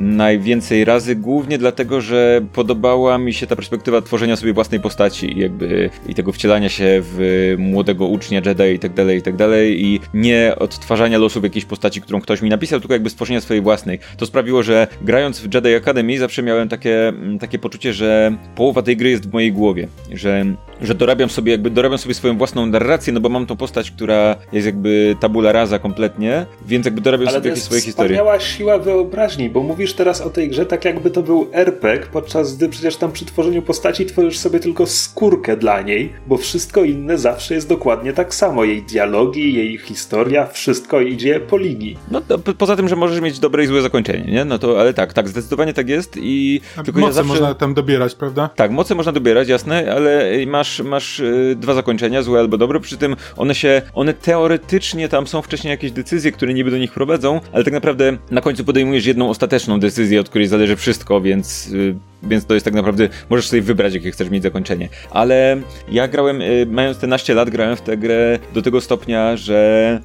najwięcej razy, głównie dlatego, że podobała mi się ta perspektywa tworzenia sobie własnej postaci i jakby i tego wcielania się w młodego ucznia Jedi i tak dalej, i tak dalej i nie odtwarzania losów jakiejś postaci, którą ktoś mi napisał, tylko jakby stworzenia swojej własnej. To sprawiło, że grając w Jedi Academy zawsze miałem takie, takie poczucie, że połowa tej gry jest w mojej głowie, że, że dorabiam sobie jakby dorabiam sobie swoją własną narrację, no bo mam tą postać, która jest jakby tabula rasa kompletnie, więc jakby dorabiam Ale sobie jakieś swoje historie. wspaniała siła wyobraźni, bo mówisz teraz o tej grze tak jakby to był RPG, podczas gdy przecież tam przy tworzeniu postaci tworzysz sobie tylko skórkę dla niej, bo wszystko inne zawsze jest dokładnie tak samo. Jej dialogi, jej historia, wszystko idzie po linii. No to, po- poza tym, że możesz mieć dobre i złe zakończenie, nie? No to, ale tak, tak, zdecydowanie tak jest i A tylko moce ja zawsze... można tam dobierać, prawda? Tak, moce można dobierać, jasne, ale masz, masz y, dwa zakończenia, złe albo dobre, przy tym one się, one teoretycznie tam są wcześniej jakieś decyzje, które niby do nich prowadzą, ale tak naprawdę na końcu podejmujesz jedną ostateczną decyzję, od której zależy wszystko, więc, y, więc to jest tak naprawdę, możesz sobie wybrać, jakie chcesz mieć zakończenie. Ale ja grałem, y, mając te naście lat, grałem w tę grę do tego stopnia, że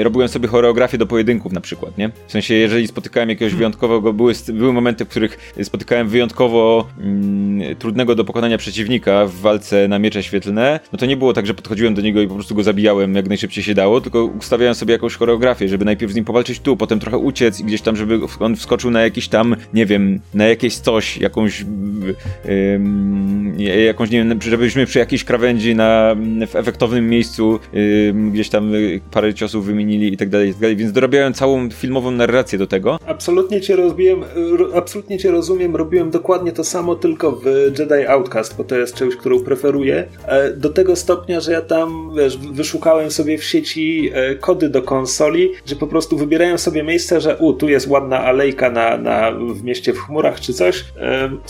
y, robiłem sobie choreografię do pojedynków na przykład, nie? W sensie, jeżeli spotykałem jakiegoś wyjątkowego, były, były momenty, w których spotykałem wyjątkowo mm, trudnego do pokonania przeciwnika w walce na miecze świetlne, no to nie było tak, że podchodziłem do niego i po prostu go zabijałem jak najszybciej się dało, tylko ustawiałem sobie jakąś choreografię, żeby najpierw z nim powalczyć tu, potem trochę uciec i gdzieś tam, żeby on wskoczył na jakiś tam, nie wiem, na jakieś coś, jakąś ym, jakąś, nie wiem, żebyśmy przy jakiejś krawędzi na, w efektownym miejscu ym, gdzieś tam y, parę ciosów wymienili i tak dalej, i tak dalej, więc dorabiałem całą filmową narrację do tego. Absolutnie cię rozumiem, ro- absolutnie cię rozumiem, robiłem dokładnie to samo, tylko w Jedi Outcast, bo to jest część, którą preferuję. E, Do tego stopnia, że ja tam, wiesz, wyszukałem sobie w sieci e, kody do konsoli, gdzie po prostu wybierałem sobie miejsce, że u, tu jest ładna alejka na, na, w mieście w chmurach czy coś.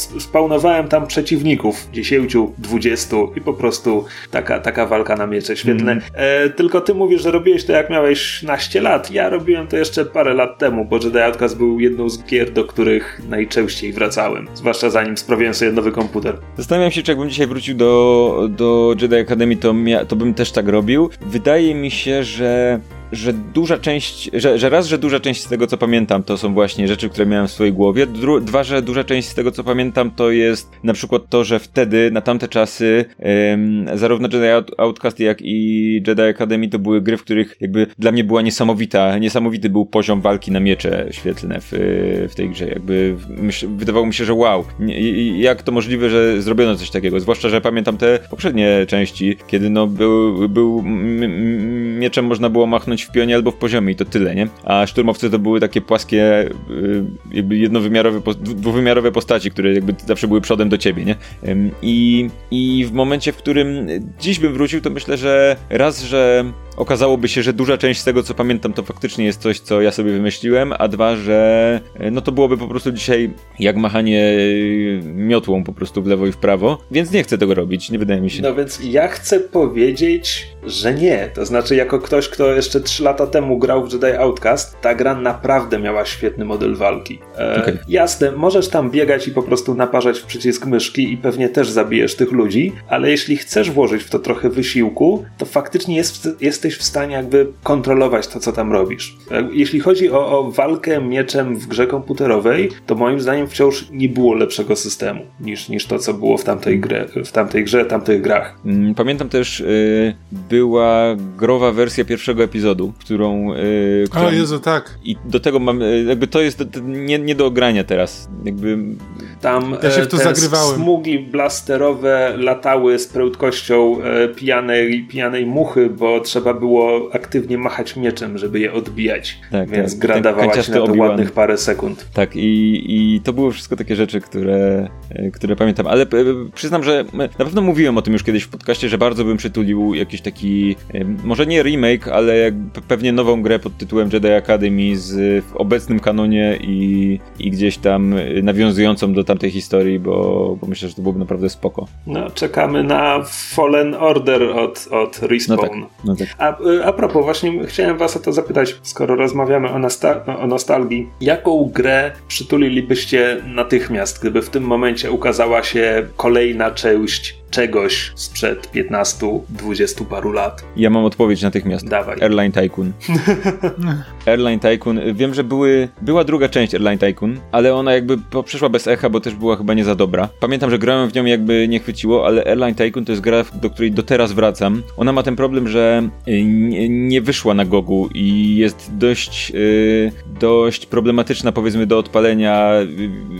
Sp- Spawnowałem tam przeciwników, 10, 20 i po prostu taka, taka walka na miecze świetne. E, tylko ty mówisz, że robiłeś to jak miałeś naście lat. Ja robiłem to jeszcze parę lat temu, bo Jedi Outcast był jedną z gier, do których najczęściej wracałem. Zwłaszcza zanim sprawiłem sobie nowy komputer. Zastanawiam się, czy jakbym dzisiaj wrócił do, do Jedi Academy, to, mia- to bym też tak robił. Wydaje mi się, że że duża część, że, że raz, że duża część z tego, co pamiętam, to są właśnie rzeczy, które miałem w swojej głowie. Dru, dwa, że duża część z tego, co pamiętam, to jest na przykład to, że wtedy, na tamte czasy, em, zarówno Jedi Out- Outcast, jak i Jedi Academy to były gry, w których jakby dla mnie była niesamowita, niesamowity był poziom walki na miecze świetlne w, w tej grze. Jakby myśl, wydawało mi się, że wow, nie- jak to możliwe, że zrobiono coś takiego? Zwłaszcza, że pamiętam te poprzednie części, kiedy no był, był mieczem można było machnąć w pionie albo w poziomie i to tyle, nie? A szturmowcy to były takie płaskie, y, jakby jednowymiarowe, dwuwymiarowe postaci, które jakby zawsze były przodem do ciebie, nie? I, I w momencie, w którym dziś bym wrócił, to myślę, że raz, że okazałoby się, że duża część z tego, co pamiętam, to faktycznie jest coś, co ja sobie wymyśliłem, a dwa, że e, no to byłoby po prostu dzisiaj jak machanie e, miotłą po prostu w lewo i w prawo, więc nie chcę tego robić, nie wydaje mi się. No więc ja chcę powiedzieć, że nie. To znaczy, jako ktoś, kto jeszcze 3 lata temu grał w Jedi Outcast, ta gra naprawdę miała świetny model walki. E, Okej. Jasne, możesz tam biegać i po prostu naparzać w przycisk myszki i pewnie też zabijesz tych ludzi, ale jeśli chcesz włożyć w to trochę wysiłku, to faktycznie jest, jesteś w stanie jakby kontrolować to, co tam robisz. E, Jeśli chodzi o, o walkę mieczem w grze komputerowej, to moim zdaniem wciąż nie było lepszego systemu niż, niż to, co było w tamtej, grze, w tamtej grze, tamtych grach. Mm, Pamiętam też, y, była growa wersja pierwszego epizodu, którą... Yy, którą o Jezu, tak. I do tego mam, jakby to jest nie, nie do ogrania teraz. Jakby... Tam ja się w to te zagrywałem. smugi blasterowe latały z prędkością pijanej, pijanej muchy, bo trzeba było aktywnie machać mieczem, żeby je odbijać. Tak, Więc tak. gra dawała ci na to ładnych parę sekund. Tak, i, i to były wszystko takie rzeczy, które, które pamiętam. Ale przyznam, że na pewno mówiłem o tym już kiedyś w podcaście, że bardzo bym przytulił jakiś taki, może nie remake, ale pewnie nową grę pod tytułem Jedi Academy z w obecnym kanonie i, i gdzieś tam nawiązującą do tamtej historii, bo, bo myślę, że to byłoby naprawdę spoko. No, czekamy na Fallen Order od, od Respawn. No tak, no tak. A, a propos, właśnie chciałem was o to zapytać, skoro rozmawiamy o, nostal o nostalgii, jaką grę przytulilibyście natychmiast, gdyby w tym momencie ukazała się kolejna część czegoś sprzed 15-20 paru lat? Ja mam odpowiedź natychmiast. Dawaj. Airline Tycoon. Airline Tycoon. Wiem, że były, była druga część Airline Tycoon, ale ona jakby przeszła bez echa, bo też była chyba nie za dobra. Pamiętam, że grałem w nią jakby nie chwyciło, ale Airline Tycoon to jest gra, do której do teraz wracam. Ona ma ten problem, że y, nie wyszła na Gogu i jest dość, yy, dość problematyczna powiedzmy do odpalenia.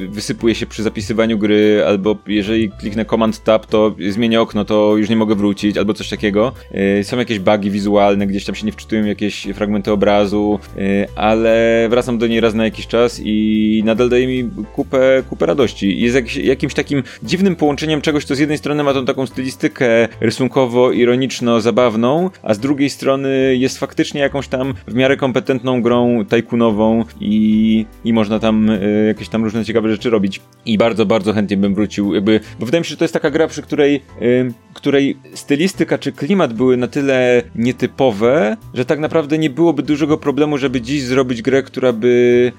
Wysypuje się przy zapisywaniu gry, albo jeżeli kliknę Command Tab, to zmienię okno, to już nie mogę wrócić, albo coś takiego. Y, są jakieś bugi wizualne, gdzieś tam się nie wczytują jakieś fragmenty obrazu, y, ale wracam do niej raz na jakiś czas i nadal daje mi kupę, kupę radości. Jest jak, jakimś takim dziwnym połączeniem czegoś, co z jednej strony ma tą taką stylistykę rysunkowo-ironiczno-zabawną, a z drugiej strony jest faktycznie jakąś tam w miarę kompetentną grą tajkunową i, i można tam y, jakieś tam różne ciekawe rzeczy robić. I bardzo, bardzo chętnie bym wrócił, jakby, bo wydaje mi się, że to jest taka gra, przy której której, y, której stylistyka czy klimat były na tyle nietypowe, że tak naprawdę nie byłoby dużego problemu, żeby dziś zrobić grę, która by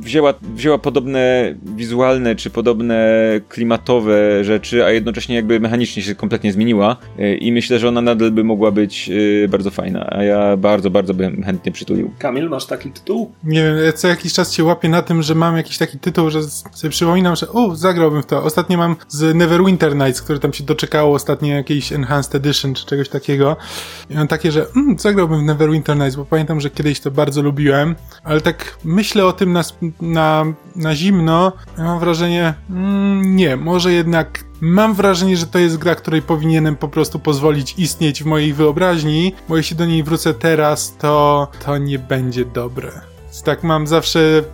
wzięła, wzięła podobne wizualne czy podobne klimatowe rzeczy, a jednocześnie jakby mechanicznie się kompletnie zmieniła y, i myślę, że ona nadal by mogła być y, bardzo fajna, a ja bardzo, bardzo bym chętnie przytulił. Kamil, masz taki tytuł? Nie wiem, co jakiś czas się łapię na tym, że mam jakiś taki tytuł, że sobie przypominam, że o, zagrałbym w to. Ostatnio mam z Neverwinter Nights, który tam się doczekało ostatnio jakiejś Enhanced Edition czy czegoś takiego. I mam takie, że mm, zagrałbym w Neverwinter Nights, bo pamiętam, że kiedyś to bardzo lubiłem, ale tak myślę o tym na, na, na zimno i mam wrażenie, mm, nie, może jednak Mam wrażenie, że to jest gra, której powinienem po prostu pozwolić istnieć w mojej wyobraźni, bo jeśli do niej wrócę teraz, to to nie będzie dobre. Tak mam zawsze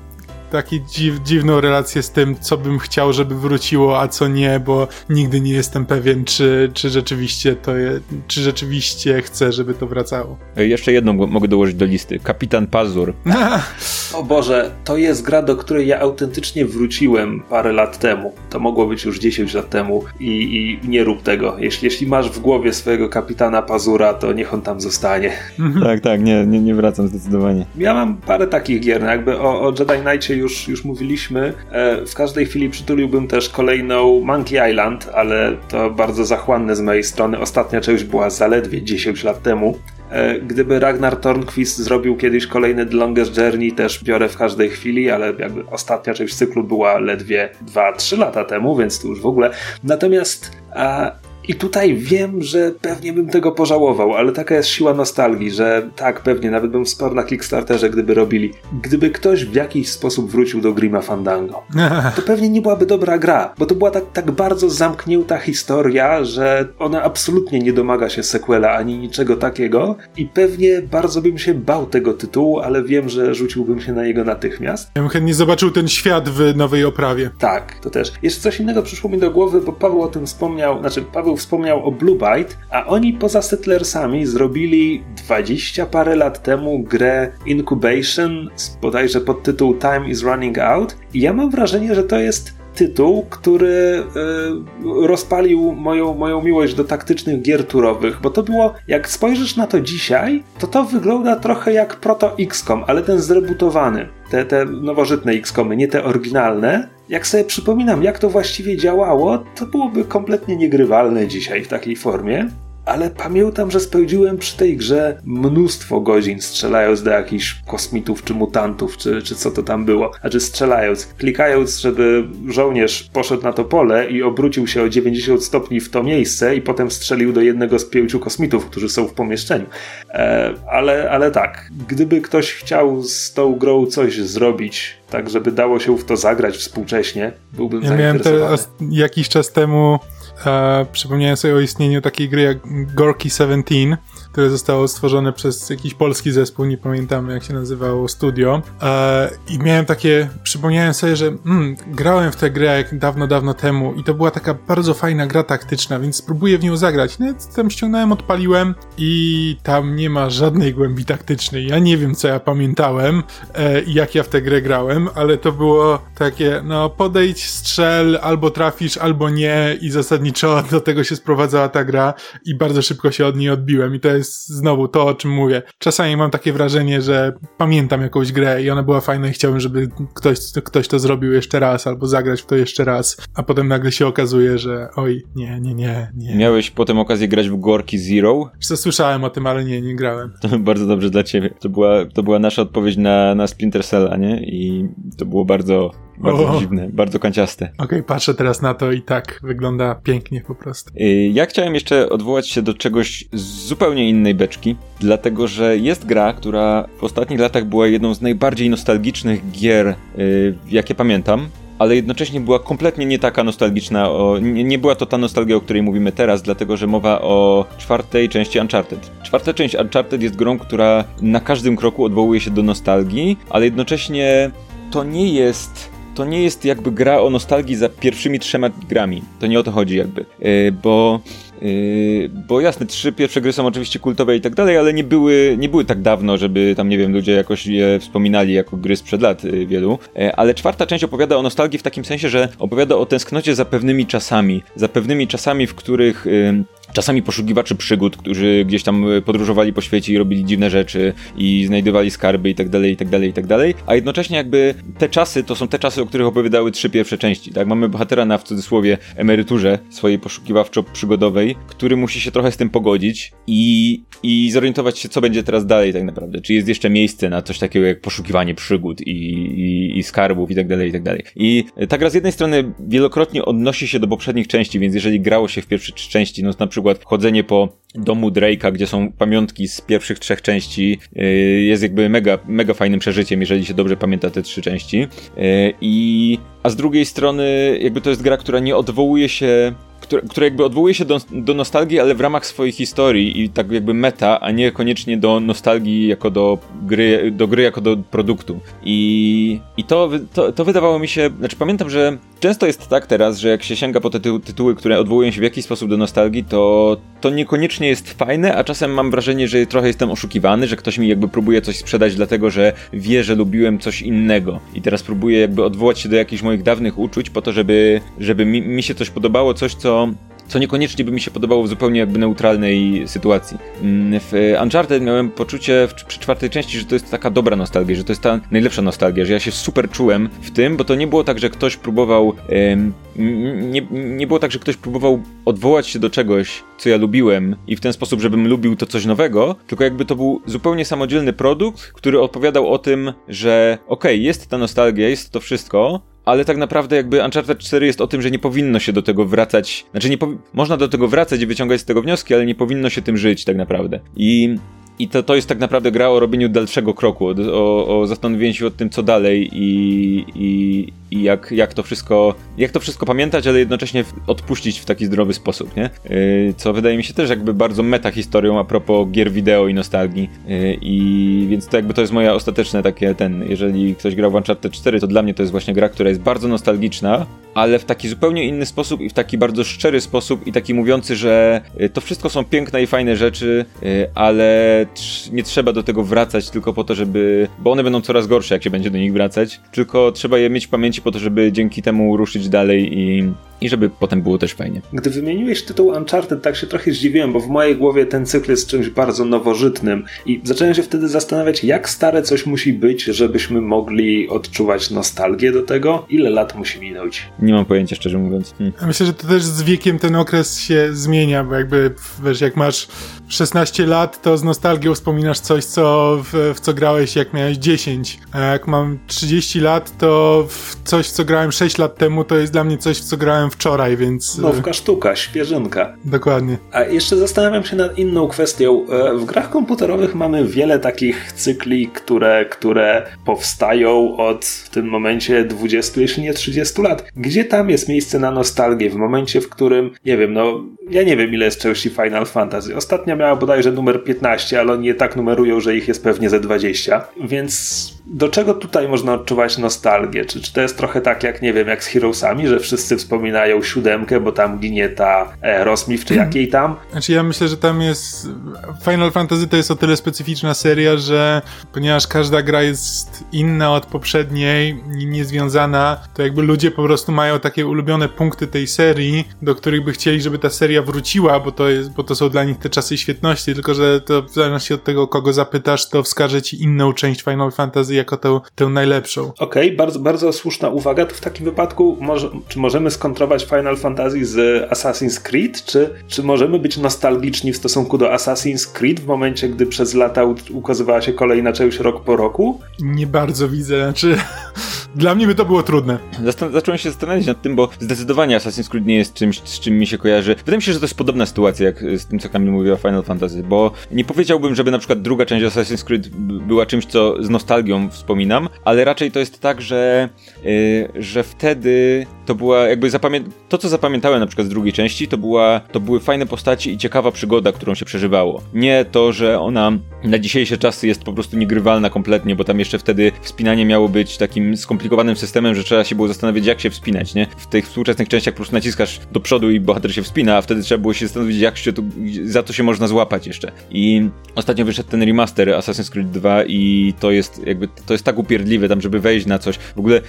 taki dziw, dziwną relację z tym, co bym chciał, żeby wróciło, a co nie, bo nigdy nie jestem pewien, czy, czy rzeczywiście to je, czy rzeczywiście chcę, żeby to wracało. E, jeszcze jedną mogę dołożyć do listy. Kapitan Pazur. o Boże, to jest gra, do której ja autentycznie wróciłem parę lat temu. To mogło być już 10 lat temu i, i nie rób tego. Jeśli, jeśli masz w głowie swojego kapitana Pazura, to niech on tam zostanie. tak, tak, nie, nie, nie wracam zdecydowanie. Ja mam parę takich gier, jakby o, o Jedi Knightie już, już mówiliśmy. E, w każdej chwili przytuliłbym też kolejną Monkey Island, ale to bardzo zachłanne z mojej strony. Ostatnia część była zaledwie 10 lat temu. E, gdyby Ragnar Tornquist zrobił kiedyś kolejny The Longest Journey, też biorę w każdej chwili, ale jakby ostatnia część cyklu była ledwie 2-3 lata temu, więc to już w ogóle. Natomiast a, i tutaj wiem, że pewnie bym tego pożałował, ale taka jest siła nostalgii, że tak, pewnie, nawet bym wsparł na Kickstarterze, gdyby robili. Gdyby ktoś w jakiś sposób wrócił do Grima Fandango, to pewnie nie byłaby dobra gra, bo to była tak, tak bardzo zamknięta historia, że ona absolutnie nie domaga się sequela ani niczego takiego i pewnie bardzo bym się bał tego tytułu, ale wiem, że rzuciłbym się na niego natychmiast. Ja bym chętnie zobaczył ten świat w nowej oprawie. Tak, to też. Jeszcze coś innego przyszło mi do głowy, bo Paweł o tym wspomniał, znaczy Paweł wspomniał o Blue Byte, a oni poza Settlersami zrobili 20 parę lat temu grę Incubation, bodajże pod tytuł Time is Running Out i ja mam wrażenie, że to jest tytuł, który y, rozpalił moją, moją miłość do taktycznych gier turowych, bo to było, jak spojrzysz na to dzisiaj, to to wygląda trochę jak proto XCOM, ale ten zrebutowany. Te, te nowożytne XCOMy, nie te oryginalne. Jak sobie przypominam, jak to właściwie działało, to byłoby kompletnie niegrywalne dzisiaj w takiej formie. Ale pamiętam, że spędziłem przy tej grze mnóstwo godzin strzelając do jakichś kosmitów czy mutantów, czy, czy co to tam było. Znaczy strzelając, klikając, żeby żołnierz poszedł na to pole i obrócił się o 90 stopni w to miejsce i potem strzelił do jednego z pięciu kosmitów, którzy są w pomieszczeniu. E, ale, ale tak, gdyby ktoś chciał z tą grą coś zrobić, tak żeby dało się w to zagrać współcześnie, byłbym Ja zainteresowany. miałem teraz jakiś czas temu e, przypomniałem sobie o istnieniu takiej gry jak Gorky 17, które zostało stworzone przez jakiś polski zespół, nie pamiętam jak się nazywało, studio. E, I miałem takie, przypomniałem sobie, że mm, grałem w tę grę jak dawno, dawno temu i to była taka bardzo fajna gra taktyczna, więc spróbuję w nią zagrać. No, tam ściągnąłem, odpaliłem i tam nie ma żadnej głębi taktycznej. Ja nie wiem, co ja pamiętałem e, i jak ja w tę grę grałem, ale to było takie, no podejdź, strzel, albo trafisz, albo nie i zasadniczo do tego się sprowadzała ta gra i bardzo szybko się od niej odbiłem i to jest znowu to, o czym mówię. Czasami mam takie wrażenie, że pamiętam jakąś grę i ona była fajna i chciałbym, żeby ktoś, ktoś to zrobił jeszcze raz albo zagrać w to jeszcze raz, a potem nagle się okazuje, że oj, nie, nie, nie, nie. Miałeś potem okazję grać w Gorki Zero. Co, Słyszałem o tym, ale nie, nie grałem. To bardzo dobrze dla ciebie. To była, to była nasza odpowiedź na, na Splinter Cella, nie? I to było bardzo, bardzo O. dziwne, bardzo kanciaste. Okej, patrzę teraz na to i tak wygląda pięknie po prostu. Y, Ja chciałem jeszcze odwołać się do czegoś z zupełnie innej beczki, dlatego że jest gra, która w ostatnich latach była jedną z najbardziej nostalgicznych gier, y, jakie pamiętam. Ale jednocześnie była kompletnie nie taka nostalgiczna, o, nie, nie była to ta nostalgia, o której mówimy teraz, dlatego że mowa o czwartej części Uncharted. Czwarta część Uncharted jest grą, która na każdym kroku odwołuje się do nostalgii, ale jednocześnie to nie jest to nie jest jakby gra o nostalgii za pierwszymi trzema grami. To nie o to chodzi jakby. Yy, bo Yy, bo jasne, trzy pierwsze gry są oczywiście kultowe i tak dalej, ale nie były, nie były tak dawno, żeby tam, nie wiem, ludzie jakoś je wspominali jako gry sprzed lat yy, wielu. Yy, ale czwarta część opowiada o nostalgii w takim sensie, że opowiada o tęsknocie za pewnymi czasami. Za pewnymi czasami, w których czasami poszukiwaczy przygód, którzy gdzieś tam y, podróżowali po świecie i robili dziwne rzeczy i znajdowali skarby i tak dalej, i tak dalej, i tak dalej. A jednocześnie jakby te czasy to są te czasy, o których opowiadały trzy pierwsze części, tak? Mamy bohatera na w cudzysłowie emeryturze swojej poszukiwawczo-przygodowej, który musi się trochę z tym pogodzić i, i zorientować się, co będzie teraz dalej tak naprawdę. Czy jest jeszcze miejsce na coś takiego jak poszukiwanie przygód i, i, i skarbów i tak dalej, i tak dalej. I ta gra z jednej strony wielokrotnie odnosi się do poprzednich części, więc jeżeli grało się w pierwsze trzy części, no na przykład chodzenie po domu Drake'a, gdzie są pamiątki z pierwszych trzech części, yy, jest jakby mega, mega fajnym przeżyciem, jeżeli się dobrze pamięta te trzy części. Yy, I a z drugiej strony, jakby to jest gra, która nie odwołuje się która jakby odwołuje się do, do nostalgii, ale w ramach swojej historii i tak jakby meta, a nie koniecznie do nostalgii jako do gry, do gry jako do produktu. I, i to, to, to wydawało mi się, znaczy pamiętam, że często jest tak teraz, że jak się sięga po te ty- tytuły, które odwołują się w jakiś sposób do nostalgii, to to niekoniecznie jest fajne, a czasem mam wrażenie, że trochę jestem oszukiwany, że ktoś mi jakby próbuje coś sprzedać dlatego, że wie, że lubiłem coś innego. I teraz próbuje jakby odwołać się do jakichś moich dawnych uczuć po to, żeby, żeby mi, mi się coś podobało, coś co co niekoniecznie by mi się podobało w zupełnie jakby neutralnej sytuacji. Mm, W Uncharted miałem poczucie w, przy czwartej części, że to jest taka dobra nostalgia, że to jest ta najlepsza nostalgia, że ja się super czułem w tym, bo to nie było tak, że ktoś próbował em, nie, nie było tak, że ktoś próbował odwołać się do czegoś, co ja lubiłem i w ten sposób, żebym lubił to coś nowego, tylko jakby to był zupełnie samodzielny produkt, który opowiadał o tym, że okej, jest ta nostalgia, jest to wszystko, ale tak naprawdę jakby Uncharted 4 jest o tym, że nie powinno się do tego wracać. Znaczy nie można do tego wracać i wyciągać z tego wnioski, ale nie powinno się tym żyć tak naprawdę. I i to, to jest tak naprawdę gra o robieniu dalszego kroku, o, o, zastanowieniu się o tym, co dalej i, i, i jak, jak to wszystko, jak to wszystko pamiętać, ale jednocześnie odpuścić w taki zdrowy sposób, nie? Yy, co wydaje mi się też jakby bardzo meta historią a propos gier wideo i nostalgii. Yy, I więc to jakby to jest moja ostateczne takie ten, jeżeli ktoś grał w Uncharted 4, to dla mnie to jest właśnie gra, która jest bardzo nostalgiczna, ale w taki zupełnie inny sposób i w taki bardzo szczery sposób i taki mówiący, że y, to wszystko są piękne i fajne rzeczy, y, ale trz- nie trzeba do tego wracać tylko po to, żeby. bo one będą coraz gorsze, jak się będzie do nich wracać. Tylko trzeba je mieć w pamięci po to, żeby dzięki temu ruszyć dalej i, i żeby potem było też fajnie. Gdy wymieniłeś tytuł Uncharted, tak się trochę zdziwiłem, bo w mojej głowie ten cykl jest czymś bardzo nowożytnym i zacząłem się wtedy zastanawiać, jak stare coś musi być, żebyśmy mogli odczuwać nostalgię do tego, ile lat musi minąć. Nie mam pojęcia, szczerze mówiąc. Hmm. Myślę, że to też z wiekiem ten okres się zmienia, bo jakby, wiesz, jak masz 16 lat, to z nostalgią wspominasz coś, co w, w co grałeś jak miałeś 10. A jak mam 30 lat, to w coś, w co grałem 6 lat temu, to jest dla mnie coś, w co grałem wczoraj, więc... Nowka sztuka, świeżynka. Dokładnie. A jeszcze zastanawiam się nad inną kwestią. E, w grach komputerowych mamy wiele takich cykli, które, które powstają od w tym momencie 20, jeśli nie 30 lat. Gdzie tam jest miejsce na nostalgię? W momencie, w którym, nie wiem, no, ja nie wiem ile jest części Final Fantasy. Ostatnia miała bodajże numer 15, ale oni je tak numerują, że ich jest pewnie ze 20. Więc do czego tutaj można odczuwać nostalgię? Czy, czy to jest trochę tak jak, nie wiem, jak z Heroesami, że wszyscy wspominają siódemkę, bo tam ginie ta e, Rosmif, czy jakiej tam? Znaczy ja myślę, że tam jest... Final Fantasy to jest o tyle specyficzna seria, że ponieważ każda gra jest inna od poprzedniej niezwiązana, to jakby ludzie po prostu mają takie ulubione punkty tej serii, do których by chcieli, żeby ta seria wróciła, bo to, jest, bo to są dla nich te czasy świetności, tylko że to w zależności od tego, kogo zapytasz, to wskaże ci inną część Final Fantasy jako tę, tę najlepszą. Okej, okay, bardzo, bardzo słuszna uwaga. To w takim wypadku może, czy możemy skontrować Final Fantasy z Assassin's Creed, czy, czy możemy być nostalgiczni w stosunku do Assassin's Creed w momencie, gdy przez lata ukazywała się kolejna część rok po roku? Nie bardzo widzę, znaczy dla mnie by to było trudne. Zastan zacząłem się zastanawiać nad tym, bo zdecydowanie Assassin's Creed nie jest czymś, z czym mi się kojarzy. Wydaje mi się, że to jest podobna sytuacja jak z tym, co Kamil mówił o Final Fantasy, bo nie powiedziałbym, żeby na przykład druga część Assassin's Creed była czymś, co z nostalgią wspominam, ale raczej to jest tak, że, yy, że wtedy to była jakby zapamię to, co zapamiętałem na przykład z drugiej części, to, była, to były fajne postaci i ciekawa przygoda, którą się przeżywało. Nie to, że ona na dzisiejsze czasy jest po prostu niegrywalna kompletnie, bo tam jeszcze wtedy wspinanie miało być takim skomplikowanym systemem, że trzeba się było zastanowić, jak się wspinać, nie? W tych współczesnych częściach po prostu naciskasz do przodu i bohater się wspina, a wtedy trzeba było się zastanowić, jak się tu, za to się można złapać jeszcze. I ostatnio wyszedł ten remaster Assassin's Creed 2 i to jest jakby, to jest tak upierdliwe tam, żeby wejść na coś. W ogóle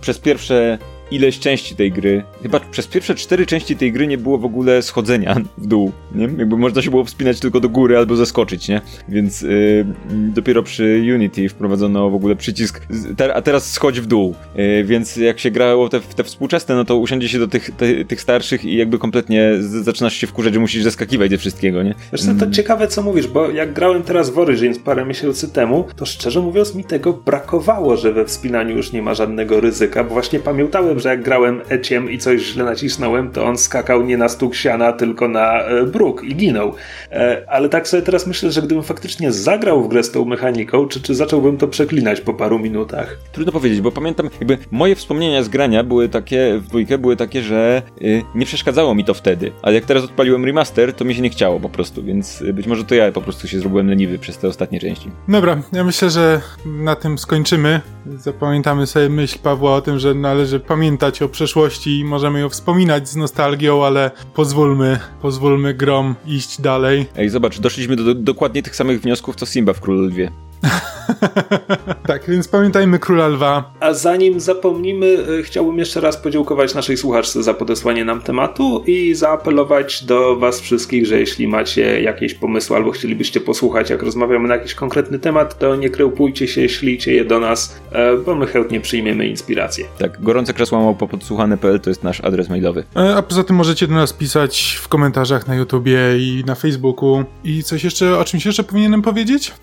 przez pierwsze ileś części tej gry. Chyba przez pierwsze cztery części tej gry nie było w ogóle schodzenia w dół, nie? Jakby można się było wspinać tylko do góry albo zeskoczyć, nie? Więc yy, dopiero przy Unity wprowadzono w ogóle przycisk, a teraz schodź w dół. Yy, więc jak się grało te, te współczesne, no to usiądzie się do tych, te, tych starszych i jakby kompletnie zaczynasz się wkurzać, że musisz zeskakiwać ze wszystkiego, nie? Co, to mm. ciekawe co mówisz, bo jak grałem teraz w Origins parę miesięcy temu, to szczerze mówiąc mi tego brakowało, że we wspinaniu już nie ma żadnego ryzyka, bo właśnie pamiętałem, że jak grałem Eciem i coś źle nacisnąłem, to on skakał nie na stuk siana, tylko na e, bruk i ginął. E, ale tak sobie teraz myślę, że gdybym faktycznie zagrał w grę z tą mechaniką, czy, czy zacząłbym to przeklinać po paru minutach? Trudno powiedzieć, bo pamiętam, jakby moje wspomnienia z grania były takie, w dwójkę były takie, że y, nie przeszkadzało mi to wtedy, ale jak teraz odpaliłem remaster, to mi się nie chciało po prostu, więc być może to ja po prostu się zrobiłem leniwy przez te ostatnie części. Dobra, ja myślę, że na tym skończymy. Zapamiętamy sobie myśl Pawła o tym, że należy pamiętać o przeszłości i możemy ją wspominać z nostalgią, ale pozwólmy, pozwólmy grom iść dalej. Ej, zobacz, doszliśmy do, do dokładnie tych samych wniosków, co Simba w Królu Lwie. tak, więc pamiętajmy Króla Lwa. A zanim zapomnimy, e, chciałbym jeszcze raz podziękować naszej słuchaczce za podesłanie nam tematu i zaapelować do was wszystkich, że jeśli macie jakieś pomysły albo chcielibyście posłuchać, jak rozmawiamy na jakiś konkretny temat, to nie krępujcie się, ślijcie je do nas, e, bo my chętnie przyjmiemy inspirację. Tak, gorące krzesła po podsłuchane.pl to jest nasz adres mailowy. E, a poza tym możecie do nas pisać w komentarzach na YouTubie i na Facebooku. I coś jeszcze, o czymś jeszcze powinienem powiedzieć?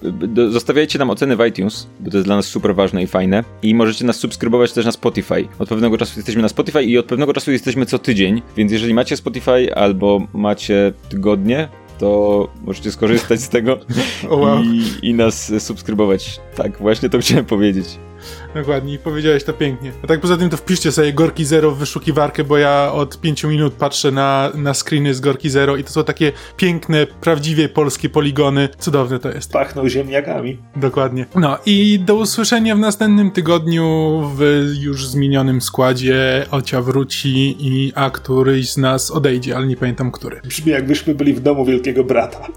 Zostawiajcie Zostawiajcie nam oceny w iTunes, bo to jest dla nas super ważne i fajne. I możecie nas subskrybować też na Spotify. Od pewnego czasu jesteśmy na Spotify i od pewnego czasu jesteśmy co tydzień, więc jeżeli macie Spotify albo macie tygodnie, to możecie skorzystać z tego oh wow. i, i nas subskrybować. Tak, właśnie to chciałem powiedzieć. Dokładnie, powiedziałeś to pięknie. A tak poza tym to wpiszcie sobie Gorki Zero w wyszukiwarkę, bo ja od pięciu minut patrzę na, na screeny z Gorki Zero i to są takie piękne, prawdziwie polskie poligony. Cudowne to jest. Pachną ziemniakami. Dokładnie. No i do usłyszenia w następnym tygodniu w już zmienionym składzie. Ocia wróci i a któryś z nas odejdzie, ale nie pamiętam który. Brzmi jakbyśmy byli w domu wielkiego brata.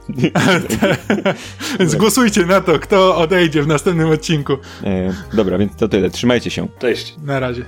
Więc głosujcie na to, kto odejdzie w następnym odcinku. E, dobra, więc to tyle. Trzymajcie się. Cześć. Na razie.